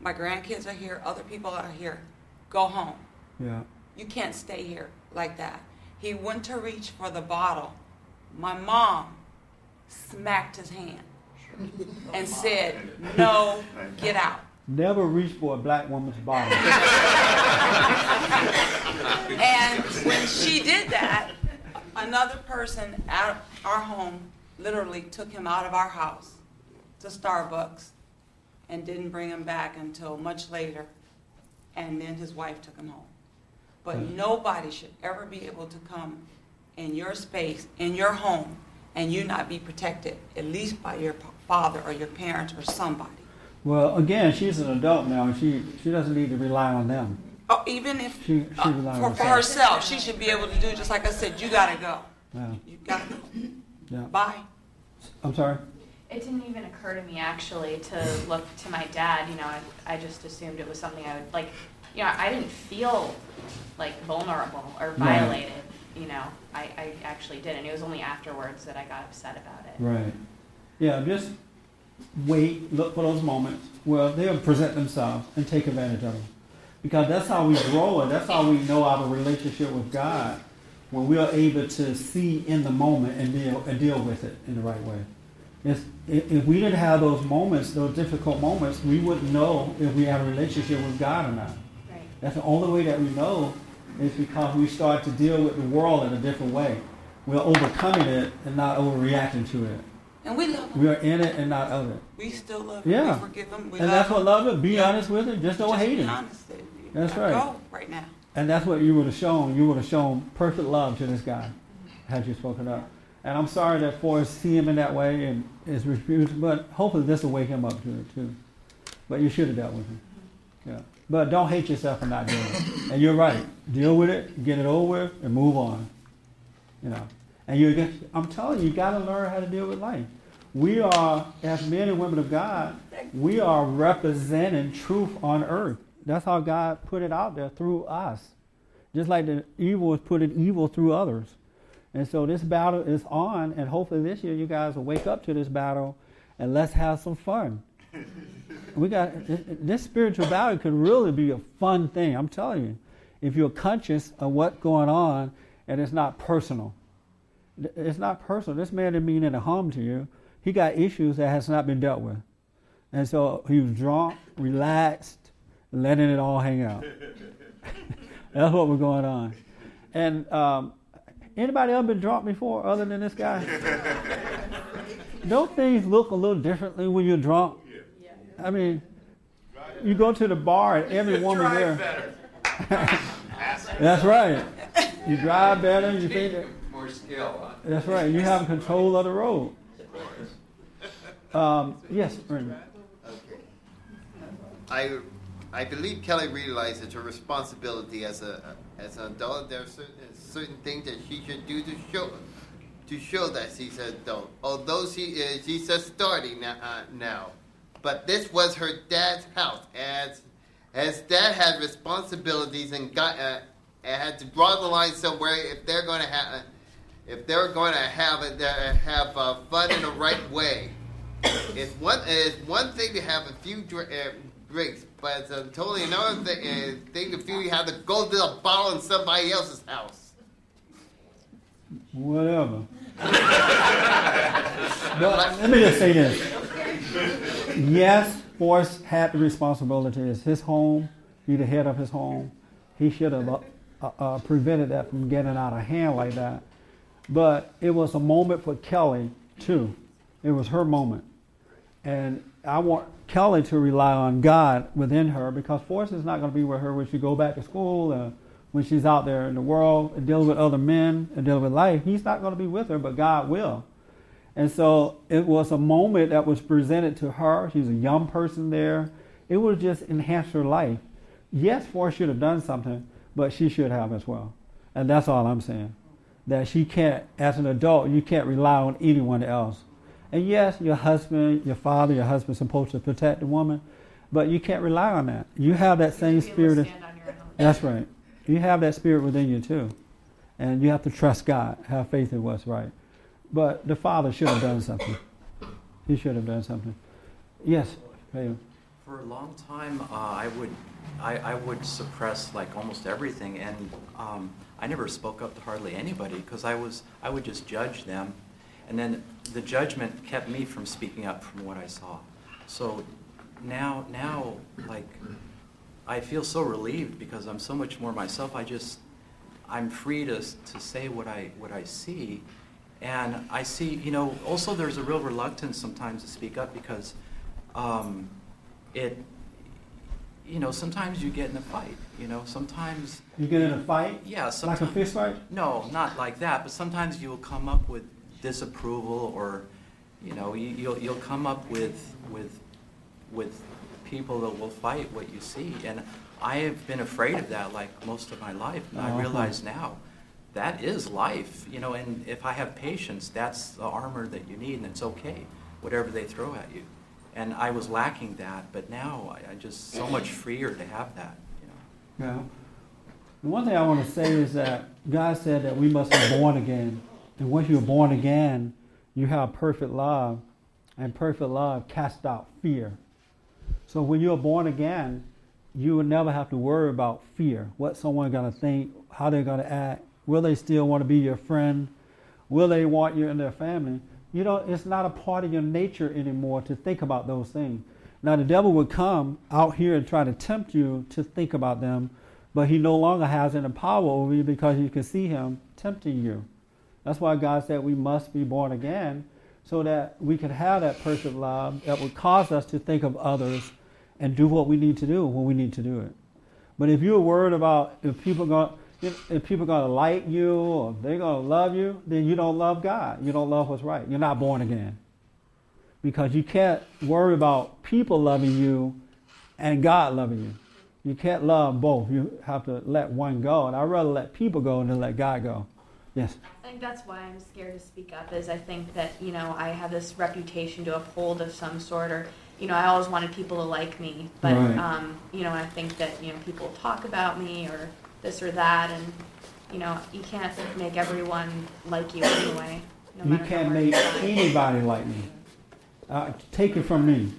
My grandkids are here. Other people are here. Go home. Yeah. You can't stay here like that. He went to reach for the bottle. My mom smacked his hand and said, No, get out. Never reach for a black woman's bottom. And when she did that, another person at our home literally took him out of our house to Starbucks and didn't bring him back until much later. And then his wife took him home. But mm. nobody should ever be able to come in your space, in your home, and you not be protected, at least by your father or your parents or somebody. Well, again, she's an adult now, and she, she doesn't need to rely on them. Oh, even if She, she uh, for, on for herself. herself, she should be able to do just like I said. You gotta go. Yeah. You gotta go. Yeah. Bye. I'm sorry? It didn't even occur to me actually to look to my dad. You know, I, I just assumed it was something I would like. You know, I didn't feel like vulnerable or Right. violated. You know, I, I actually didn't. It was only afterwards that I got upset about it. Right. Yeah, just wait, look for those moments where they'll present themselves and take advantage of them. Because that's how we grow and that's how we know our relationship with God. When we are able to see in the moment and deal, and deal with it in the right way. If, if we didn't have those moments, those difficult moments, we wouldn't know if we had a relationship with God or not. Right. That's the only way that we know is because we start to deal with the world in a different way. We're overcoming it and not overreacting to it. And we love him. We are in it and not of it. We still love him. Yeah. We forgive him. We and love that's what him. love is. Be Yeah. honest with it. Just don't Just hate be it. honest. That's Let right. Go right now. And that's what you would have shown. You would have shown perfect love to this guy had you spoken up. And I'm sorry that Forrest see him in that way and is refused, but hopefully this will wake him up to it too. But you should have dealt with him. Mm-hmm. Yeah. But don't hate yourself for not doing it. And you're right. Deal with it, get it over with, and move on. You know. And you I'm telling you, you gotta learn how to deal with life. We are, as men and women of God, we are representing truth on earth. That's how God put it out there through us. Just like the evil is putting evil through others. And so this battle is on, and hopefully this year you guys will wake up to this battle and let's have some fun. We got this spiritual battle could really be a fun thing. I'm telling you, if you're conscious of what's going on and it's not personal. It's not personal. This man didn't mean any harm to you. He got issues that has not been dealt with, and so he was drunk, relaxed, letting it all hang out. That's what was going on. And um, anybody ever been drunk before, other than this guy? Don't things look a little differently when you're drunk? I mean, you go to the bar and every woman there. That's right. You drive better. You think that. More skill, huh? That's right. You have control of the road. Um, yes, Brenda. Okay. I, I believe Kelly realizes her responsibility as a as an adult. There are certain, certain things that she should do to show to show that she's an adult. Although she is, she's just starting now, uh, now. But this was her dad's house, as as dad had responsibilities and got uh, and had to draw the line somewhere if they're going to have if they're going to have it uh, have uh, fun in the right way. It's one it's one thing to have a few dr- uh, drinks, but it's a totally another thing, uh, thing if you have to go to the bottle in somebody else's house. Whatever. but let me just say this. Yes, Forrest had the responsibility. It's his home. He's the head of his home. He should have uh, uh, prevented that from getting out of hand like that. But it was a moment for Kelly, too. It was her moment. And I want Kelly to rely on God within her because Forrest is not going to be with her when she go back to school, and when she's out there in the world and dealing with other men and dealing with life. He's not going to be with her, but God will. And so it was a moment that was presented to her. She's a young person there. It would just enhance her life. Yes, Forrest should have done something, but she should have as well. And that's all I'm saying. That she can't, as an adult, you can't rely on anyone else. And yes, your husband, your father, your husband's supposed to protect the woman, but you can't rely on that. You have that same spirit. Of, that's right. You have that spirit within you too, and you have to trust God, have faith in what's right. But the father should have done something. He should have done something. Yes, For a long time, uh, I would, I, I would suppress like almost everything, and um, I never spoke up to hardly anybody because I was, I would just judge them, and then the judgment kept me from speaking up from what I saw. So now, now, like, I feel so relieved because I'm so much more myself. I just, I'm free to to say what I what I see, and I see, you know, also there's a real reluctance sometimes to speak up because um, it, you know, sometimes you get in a fight. You know, sometimes You get in a fight? Yeah, Like a sometimes. fist fight? No, not like that. But sometimes you will come up with disapproval, or you know, you, you'll you'll come up with with with people that will fight what you see. And I have been afraid of that like most of my life. And I Uh-huh. realize now that is life. You know, and if I have patience, that's the armor that you need, and it's okay, whatever they throw at you. And I was lacking that, but now I, I just so much freer to have that. Yeah. One thing I want to say is that God said that we must be born again. And once you're born again, you have perfect love. And perfect love casts out fear. So when you're born again, you will never have to worry about fear. What someone's going to think, how they're going to act. Will they still want to be your friend? Will they want you in their family? You know, it's not a part of your nature anymore to think about those things. Now, the devil would come out here and try to tempt you to think about them, but he no longer has any power over you because you can see him tempting you. That's why God said we must be born again so that we can have that perfect love that would cause us to think of others and do what we need to do when we need to do it. But if you're worried about if people going if people are going to like you or they're going to love you, then you don't love God. You don't love what's right. You're not born again. Because you can't worry about people loving you and God loving you. You can't love both. You have to let one go. And I'd rather let people go than let God go. Yes. I think that's why I'm scared to speak up. Is I think that you know I have this reputation to uphold of some sort, or you know I always wanted people to like me, but Right. um, you know I think that you know people talk about me or this or that, and you know you can't make everyone like you anyway. No you matter can't how make hard you try. anybody like me. Uh, take it from me.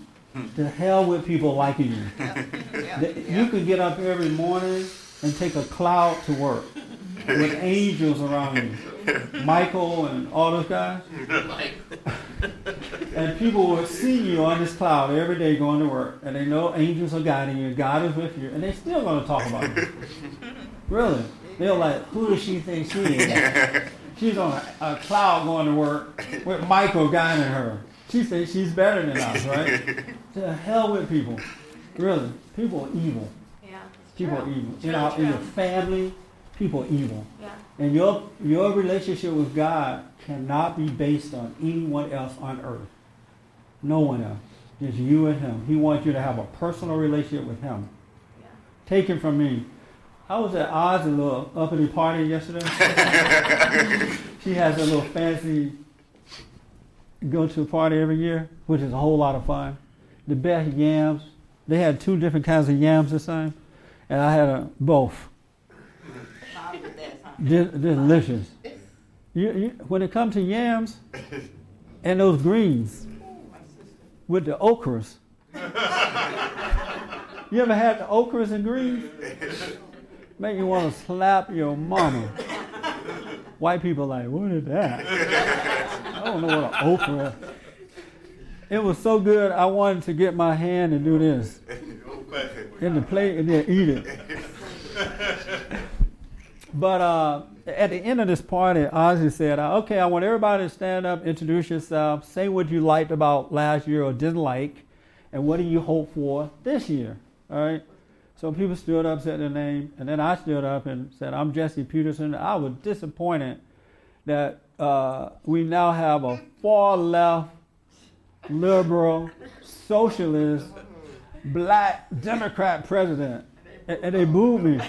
To hell with people liking you. The- You could get up every morning and take a cloud to work with angels around you. Michael and all those guys. And people would see you on this cloud every day going to work, and they know angels are guiding you, God is with you, and they still going to talk about you. Really? They're like, who does she think she is? She's on a, a cloud going to work with Michael guiding her. She thinks she's better than us, right? to hell with people. Really. People are evil. Yeah. People are evil. It's In, really our, in your family, people are evil. Yeah. And your your relationship with God cannot be based on anyone else on earth. No one else. Just you and him. He wants you to have a personal relationship with him. Taken from me. I was at Oz a little uppity party yesterday. she has a little fancy go to a party every year, which is a whole lot of fun. The best yams. They had two different kinds of yams this time, and I had a, both. De- delicious. You, you, when it comes to yams and those greens with the okras, you ever had the okras and greens? Make you want to slap your mama. White people like, what is that? I don't know what an okra. It was so good. I wanted to get my hand and do this in the plate and then eat it. But uh, at the end of this party, Ozzy said, uh, "Okay, I want everybody to stand up, introduce yourself, say what you liked about last year or didn't like, and what do you hope for this year." All right. So people stood up, said their name, and then I stood up and said, "I'm Jesse Peterson." I was disappointed that uh, we now have a far left, liberal, socialist, black Democrat president, and, and they booed me.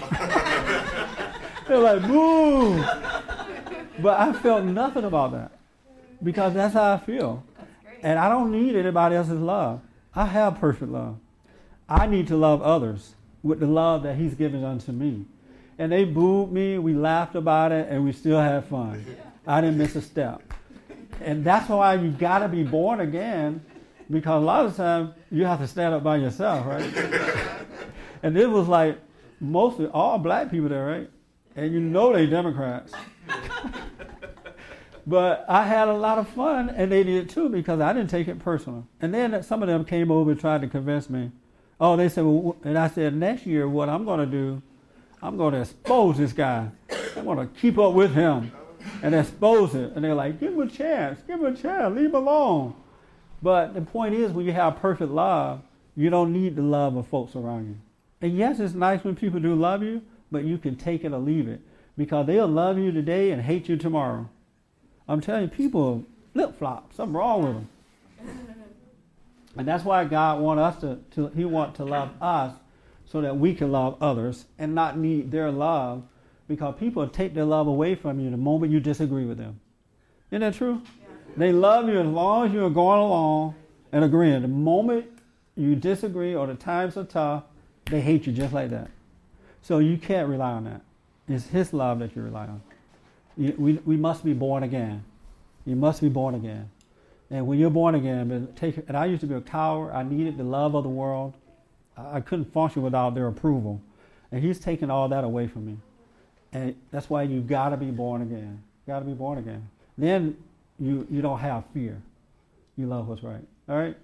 They're like, boo! But I felt nothing about that because that's how I feel. And I don't need anybody else's love. I have perfect love. I need to love others with the love that He's given unto me. And they booed me, we laughed about it, and we still had fun. I didn't miss a step. And that's why you got to be born again because a lot of times you have to stand up by yourself, right? and it was like mostly all black people there, right? And you know they Democrats. but I had a lot of fun, and they did too because I didn't take it personal. And then some of them came over and tried to convince me. Oh, they said, well, and I said, next year, what I'm going to do, I'm going to expose this guy. I'm going to keep up with him and expose it. And they're like, give him a chance, give him a chance, leave him alone. But the point is, when you have perfect love, you don't need the love of folks around you. And yes, it's nice when people do love you, but you can take it or leave it because they'll love you today and hate you tomorrow. I'm telling you, people flip flop. Something wrong with them. And that's why God wants us to, to He wants to love us so that we can love others and not need their love because people take their love away from you the moment you disagree with them. Isn't that true? They love you as long as you're going along and agreeing. The moment you disagree or the times are tough, they hate you just like that. So you can't rely on that. It's His love that you rely on. You, we, we must be born again. You must be born again. And when you're born again, but take, and I used to be a coward. I needed the love of the world. I, I couldn't function without their approval. And He's taken all that away from me. And that's why you got to be born again. got to be born again. Then you, you don't have fear. You love what's right. All right?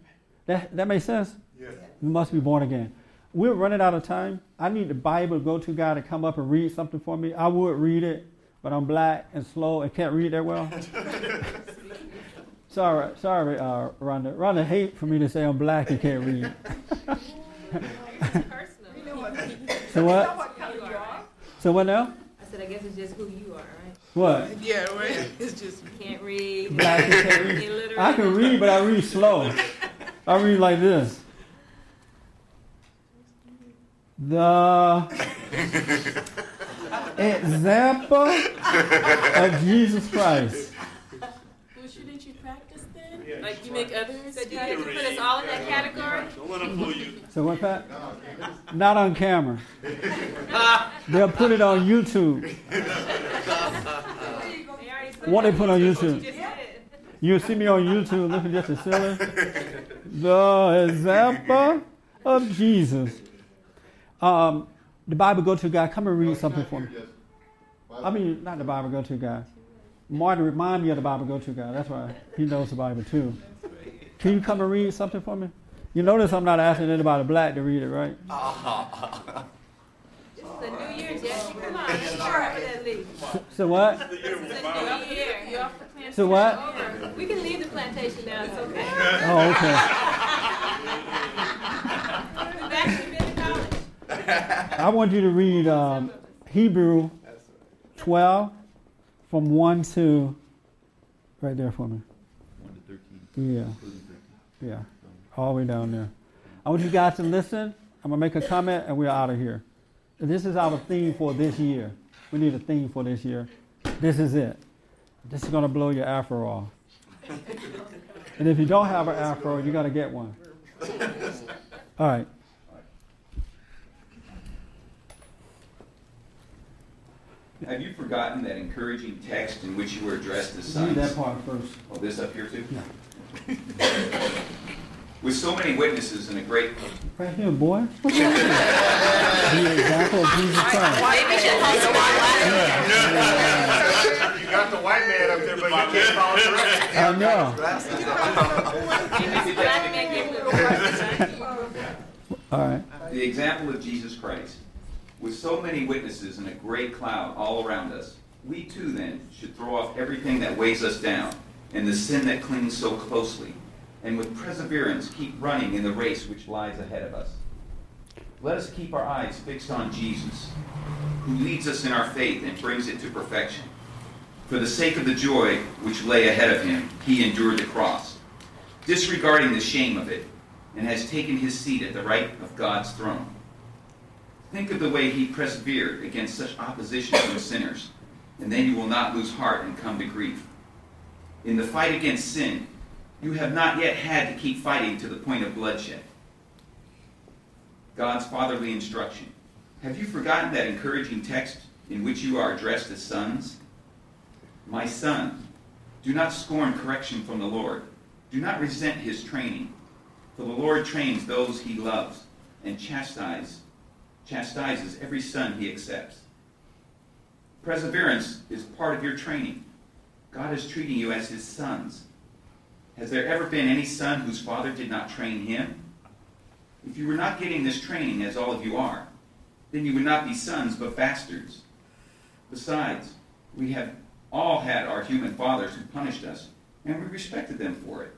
That, that makes sense? Yes. You must be born again. We're running out of time. I need the Bible go to guy to come up and read something for me. I would read it, but I'm black and slow and can't read that well. sorry, sorry, uh, Rhonda. Rhonda hate for me to say I'm black and can't read. so what? So what now? I said, I guess it's just who you are, right? What? Yeah, right. It's just you can't read. Black and can't read. illiterate. I can read, but I read slow. I read like this. The example of Jesus Christ. Well, shouldn't you practice then? Like you make others? So do you have to put us all in that category? Don't let them fool you. So what, Pat? Not on camera. They'll put it on YouTube. What they put on YouTube? You'll see me on YouTube looking just as silly. The example of Jesus. Um, the Bible go to God. come and read something for me. I mean, not the Bible go to guy. Martin, remind me of the Bible go to guy. That's why he knows the Bible too. Can you come and read something for me? You notice I'm not asking anybody black to read it, right? This is a new year, Jesse. Come on, let's start with that leaf. So what? This is a new year. You're off the plantation. So what? Over. We can leave the plantation now. It's okay. Oh, okay. We've actually been to college. I want you to read um, Hebrew 12 from 1 to right there for me. 1 to 13. Yeah. Yeah. All the way down there. I want you guys to listen. I'm going to make a comment and we're out of here. This is our theme for this year. We need a theme for this year. This is it. This is going to blow your afro off. And if you don't have an afro, you got to get one. All right. Have you forgotten that encouraging text in which you were addressed as sons? Read sons? that part first. Oh, this up here too? With so many witnesses and a great Right here, boy. What's wrong with you? The example of Jesus Christ. You got the white man up there, but you can't follow directions. I know. All right. The example of Jesus Christ. With so many witnesses and a great cloud all around us, we too then should throw off everything that weighs us down and the sin that clings so closely, and with perseverance keep running in the race which lies ahead of us. Let us keep our eyes fixed on Jesus, who leads us in our faith and brings it to perfection. For the sake of the joy which lay ahead of him, he endured the cross, disregarding the shame of it, and has taken his seat at the right of God's throne. Think of the way he persevered against such opposition from sinners, and then you will not lose heart and come to grief. In the fight against sin, you have not yet had to keep fighting to the point of bloodshed. God's fatherly instruction. Have you forgotten that encouraging text in which you are addressed as sons? My son, do not scorn correction from the Lord. Do not resent his training. For the Lord trains those he loves and chastise, chastises every son he accepts. Perseverance is part of your training. God is treating you as his sons. Has there ever been any son whose father did not train him? If you were not getting this training, as all of you are, then you would not be sons but bastards. Besides, we have all had our human fathers who punished us, and we respected them for it.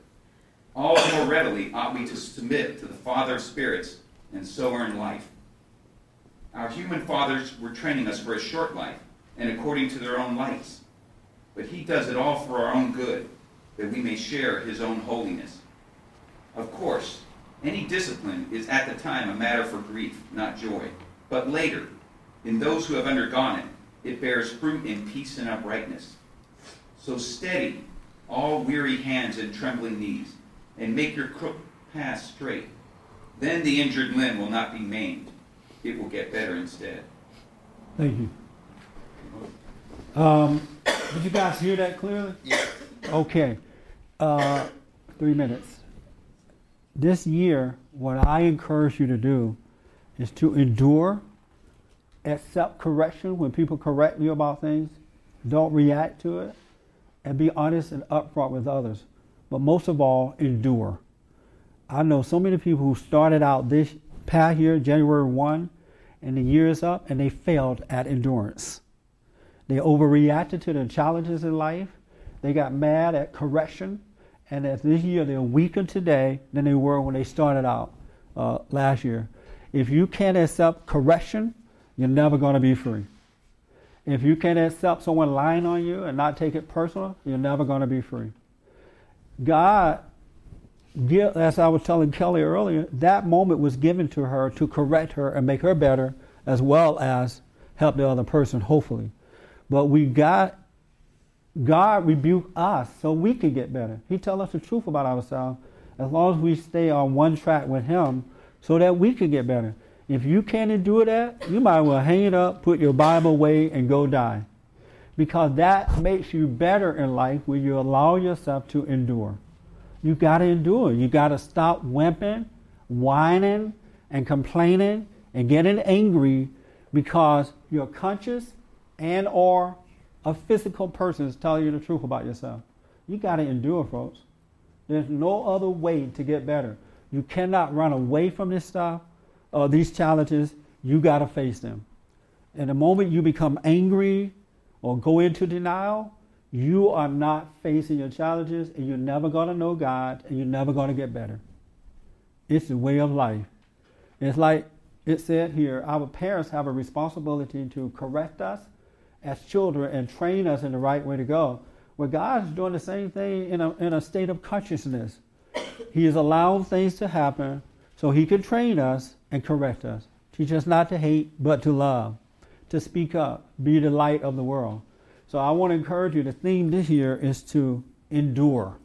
All the more readily ought we to submit to the Father of spirits and so earn life. Our human fathers were training us for a short life and according to their own lights. But he does it all for our own good, that we may share his own holiness. Of course, any discipline is at the time a matter for grief, not joy. But later, in those who have undergone it, it bears fruit in peace and uprightness. So steady all weary hands and trembling knees, and make your crooked path straight. Then the injured limb will not be maimed. It will get better instead. Thank you. Um, did you guys hear that clearly? Yeah. Okay. Uh, three minutes. This year, what I encourage you to do is to endure, accept correction when people correct you about things, don't react to it, and be honest and upfront with others. But most of all, endure. I know so many people who started out this past year, January 1, and the year is up, and they failed at endurance. They overreacted to the challenges in life. They got mad at correction. And as this year, they're weaker today than they were when they started out uh, last year. If you can't accept correction, you're never going to be free. If you can't accept someone lying on you and not take it personal, you're never going to be free. God, as I was telling Kelly earlier, that moment was given to her to correct her and make her better, as well as help the other person, hopefully. But we got God rebuke us so we could get better. He tell us the truth about ourselves as long as we stay on one track with Him so that we can get better. If you can't endure that, you might as well hang it up, put your Bible away, and go die. Because that makes you better in life when you allow yourself to endure. You got to endure. You got to stop wimping, whining, and complaining and getting angry because your conscious and or a physical person is telling you the truth about yourself. You got to endure, folks. There's no other way to get better. You cannot run away from this stuff or these challenges. You got to face them. And the moment you become angry or go into denial, you are not facing your challenges and you're never going to know God and you're never going to get better. It's the way of life. It's like it said here our parents have a responsibility to correct us as children and train us in the right way to go. Well, God is doing the same thing in a, in a state of consciousness. He is allowing things to happen so He can train us and correct us. Teach us not to hate, but to love, to speak up, be the light of the world. So I want to encourage you. The theme this year is to endure,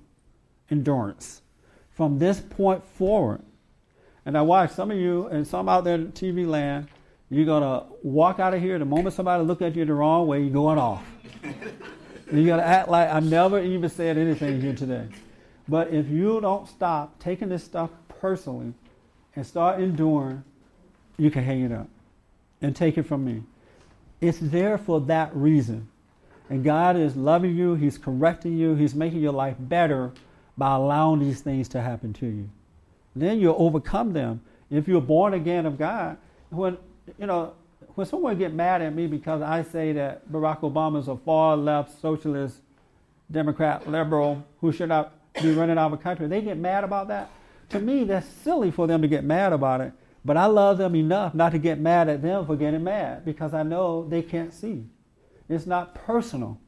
endurance. From this point forward, and I watch some of you and some out there in TV land, you're gonna walk out of here the moment somebody look at you the wrong way, you're going off. you gotta act like I never even said anything here today. But if you don't stop taking this stuff personally and start enduring, you can hang it up and take it from me. It's there for that reason. And God is loving you, He's correcting you, He's making your life better by allowing these things to happen to you. Then you'll overcome them. If you're born again of God, when you know, when someone get mad at me because I say that Barack Obama is a far left socialist, Democrat, liberal who should not be running our country, they get mad about that. To me, that's silly for them to get mad about it. But I love them enough not to get mad at them for getting mad because I know they can't see. It's not personal.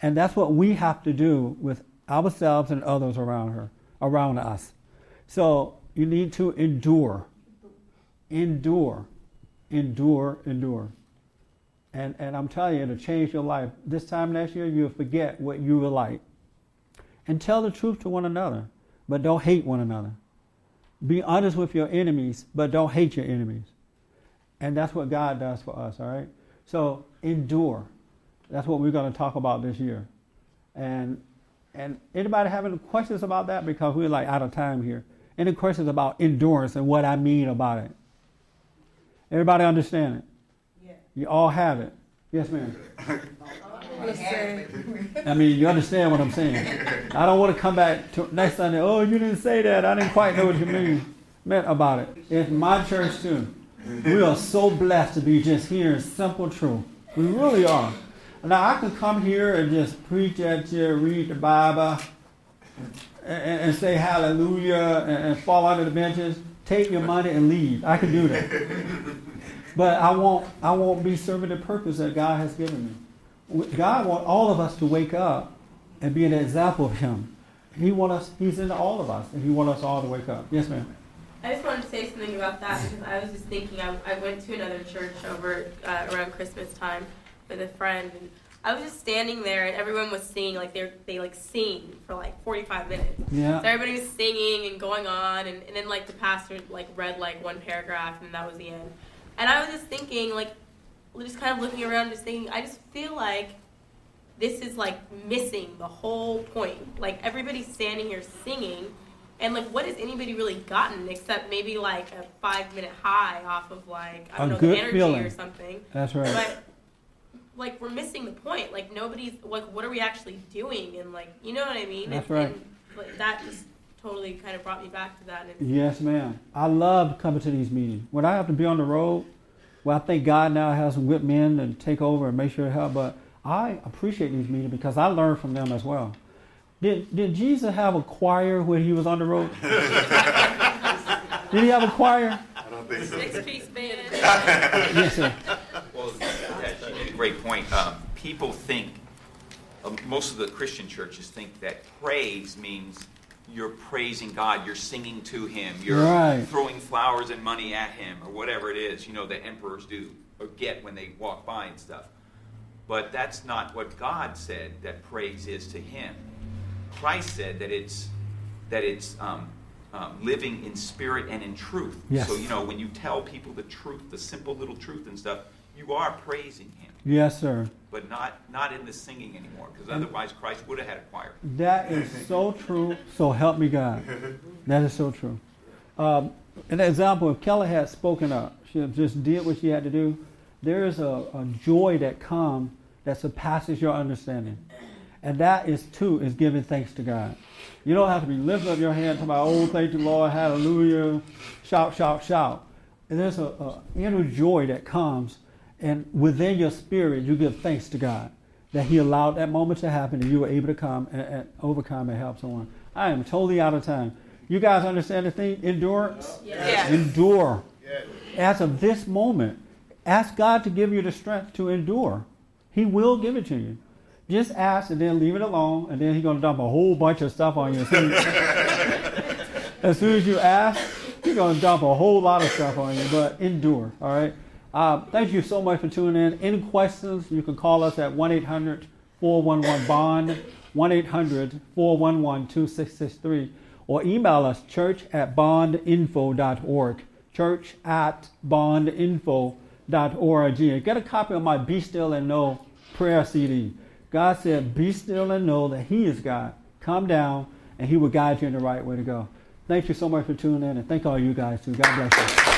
And that's what we have to do with ourselves and others around her, around us. So you need to endure. Endure. Endure, endure. And, and I'm telling you, it'll change your life. This time next year, you'll forget what you were like. And tell the truth to one another, but don't hate one another. Be honest with your enemies, but don't hate your enemies. And that's what God does for us, all right? So endure. That's what we're going to talk about this year. And and anybody having questions about that? Because we're like out of time here. Any questions about endurance and what I mean about it? Everybody understand it? Yeah. You all have it. Yes, ma'am. I mean, you understand what I'm saying. I don't want to come back to next Sunday. Oh, you didn't say that. I didn't quite know what you mean meant about it. It's my church too. We are so blessed to be just hearing simple truth. We really are. Now I can come here and just preach at you, read the Bible, and, and say hallelujah, and, and fall under the benches. Take your money and leave. I can do that. But I won't. I won't be serving the purpose that God has given me. God wants all of us to wake up and be an example of Him. He want us. He's in all of us, and He wants us all to wake up. Yes, ma'am. I just wanted to say something about that because I was just thinking. I, I went to another church over uh, around Christmas time with a friend, and I was just standing there, and everyone was singing like they they like sing for like 45 minutes. Yeah. So everybody was singing and going on, and, and then like the pastor like read like one paragraph, and that was the end. And I was just thinking, like, just kind of looking around, just thinking, I just feel like this is like missing the whole point. Like everybody's standing here singing, and like, what has anybody really gotten except maybe like a five minute high off of like I don't A know energy feeling. or something. That's right. But like we're missing the point. Like nobody's like, what are we actually doing? And like, you know what I mean? That's and, right. And, like, that just totally kind of brought me back to that. And, Yes, ma'am. I love coming to these meetings. When I have to be on the road, well, I think God now has some good men to take over and make sure to help. But I appreciate these meetings because I learn from them as well. Did Did Jesus have a choir when he was on the road? Did he have a choir? I don't think so. Six piece band. Yes, sir. Well, yeah, she made a great point. Um, people think, um, most of the Christian churches think that praise means you're praising God, you're singing to Him, you're Right. throwing flowers and money at Him, or whatever it is, you know, that emperors do or get when they walk by and stuff. But that's not what God said that praise is to Him. Christ said that it's that it's um, um, living in spirit and in truth. Yes. So you know, when you tell people the truth, the simple little truth and stuff, you are praising Him, Yes, sir. but not not in the singing anymore, because otherwise Christ would have had a choir. That is so true. So help me God. That is so true. Um, an example, if Kelly had spoken up, she had just did what she had to do, there is a, a joy that comes that surpasses your understanding. And that is too, is giving thanks to God. You don't have to be lifting up your hand to my oh, thank you, Lord, hallelujah, shout, shout, shout. And there's a, a inner joy that comes, and within your spirit, you give thanks to God that He allowed that moment to happen, and you were able to come and, and overcome and help someone. I am totally out of time. You guys understand the thing? Endurance. Yes. Endure. Yes. As of this moment, ask God to give you the strength to endure. He will give it to you. Just ask and then leave it alone, and then He's going to dump a whole bunch of stuff on you. As soon as, soon as you ask, He's going to dump a whole lot of stuff on you, but endure, all right? Uh, thank you so much for tuning in. Any questions, you can call us at 1 800 411 BOND, 1 800 411 2663, or email us church at bondinfo.org. Church at bondinfo.org. And get a copy of my Be Still and Know prayer CD. God said, Be still and know that He is God. Come down, and He will guide you in the right way to go. Thank you so much for tuning in, and thank all you guys too. God bless you.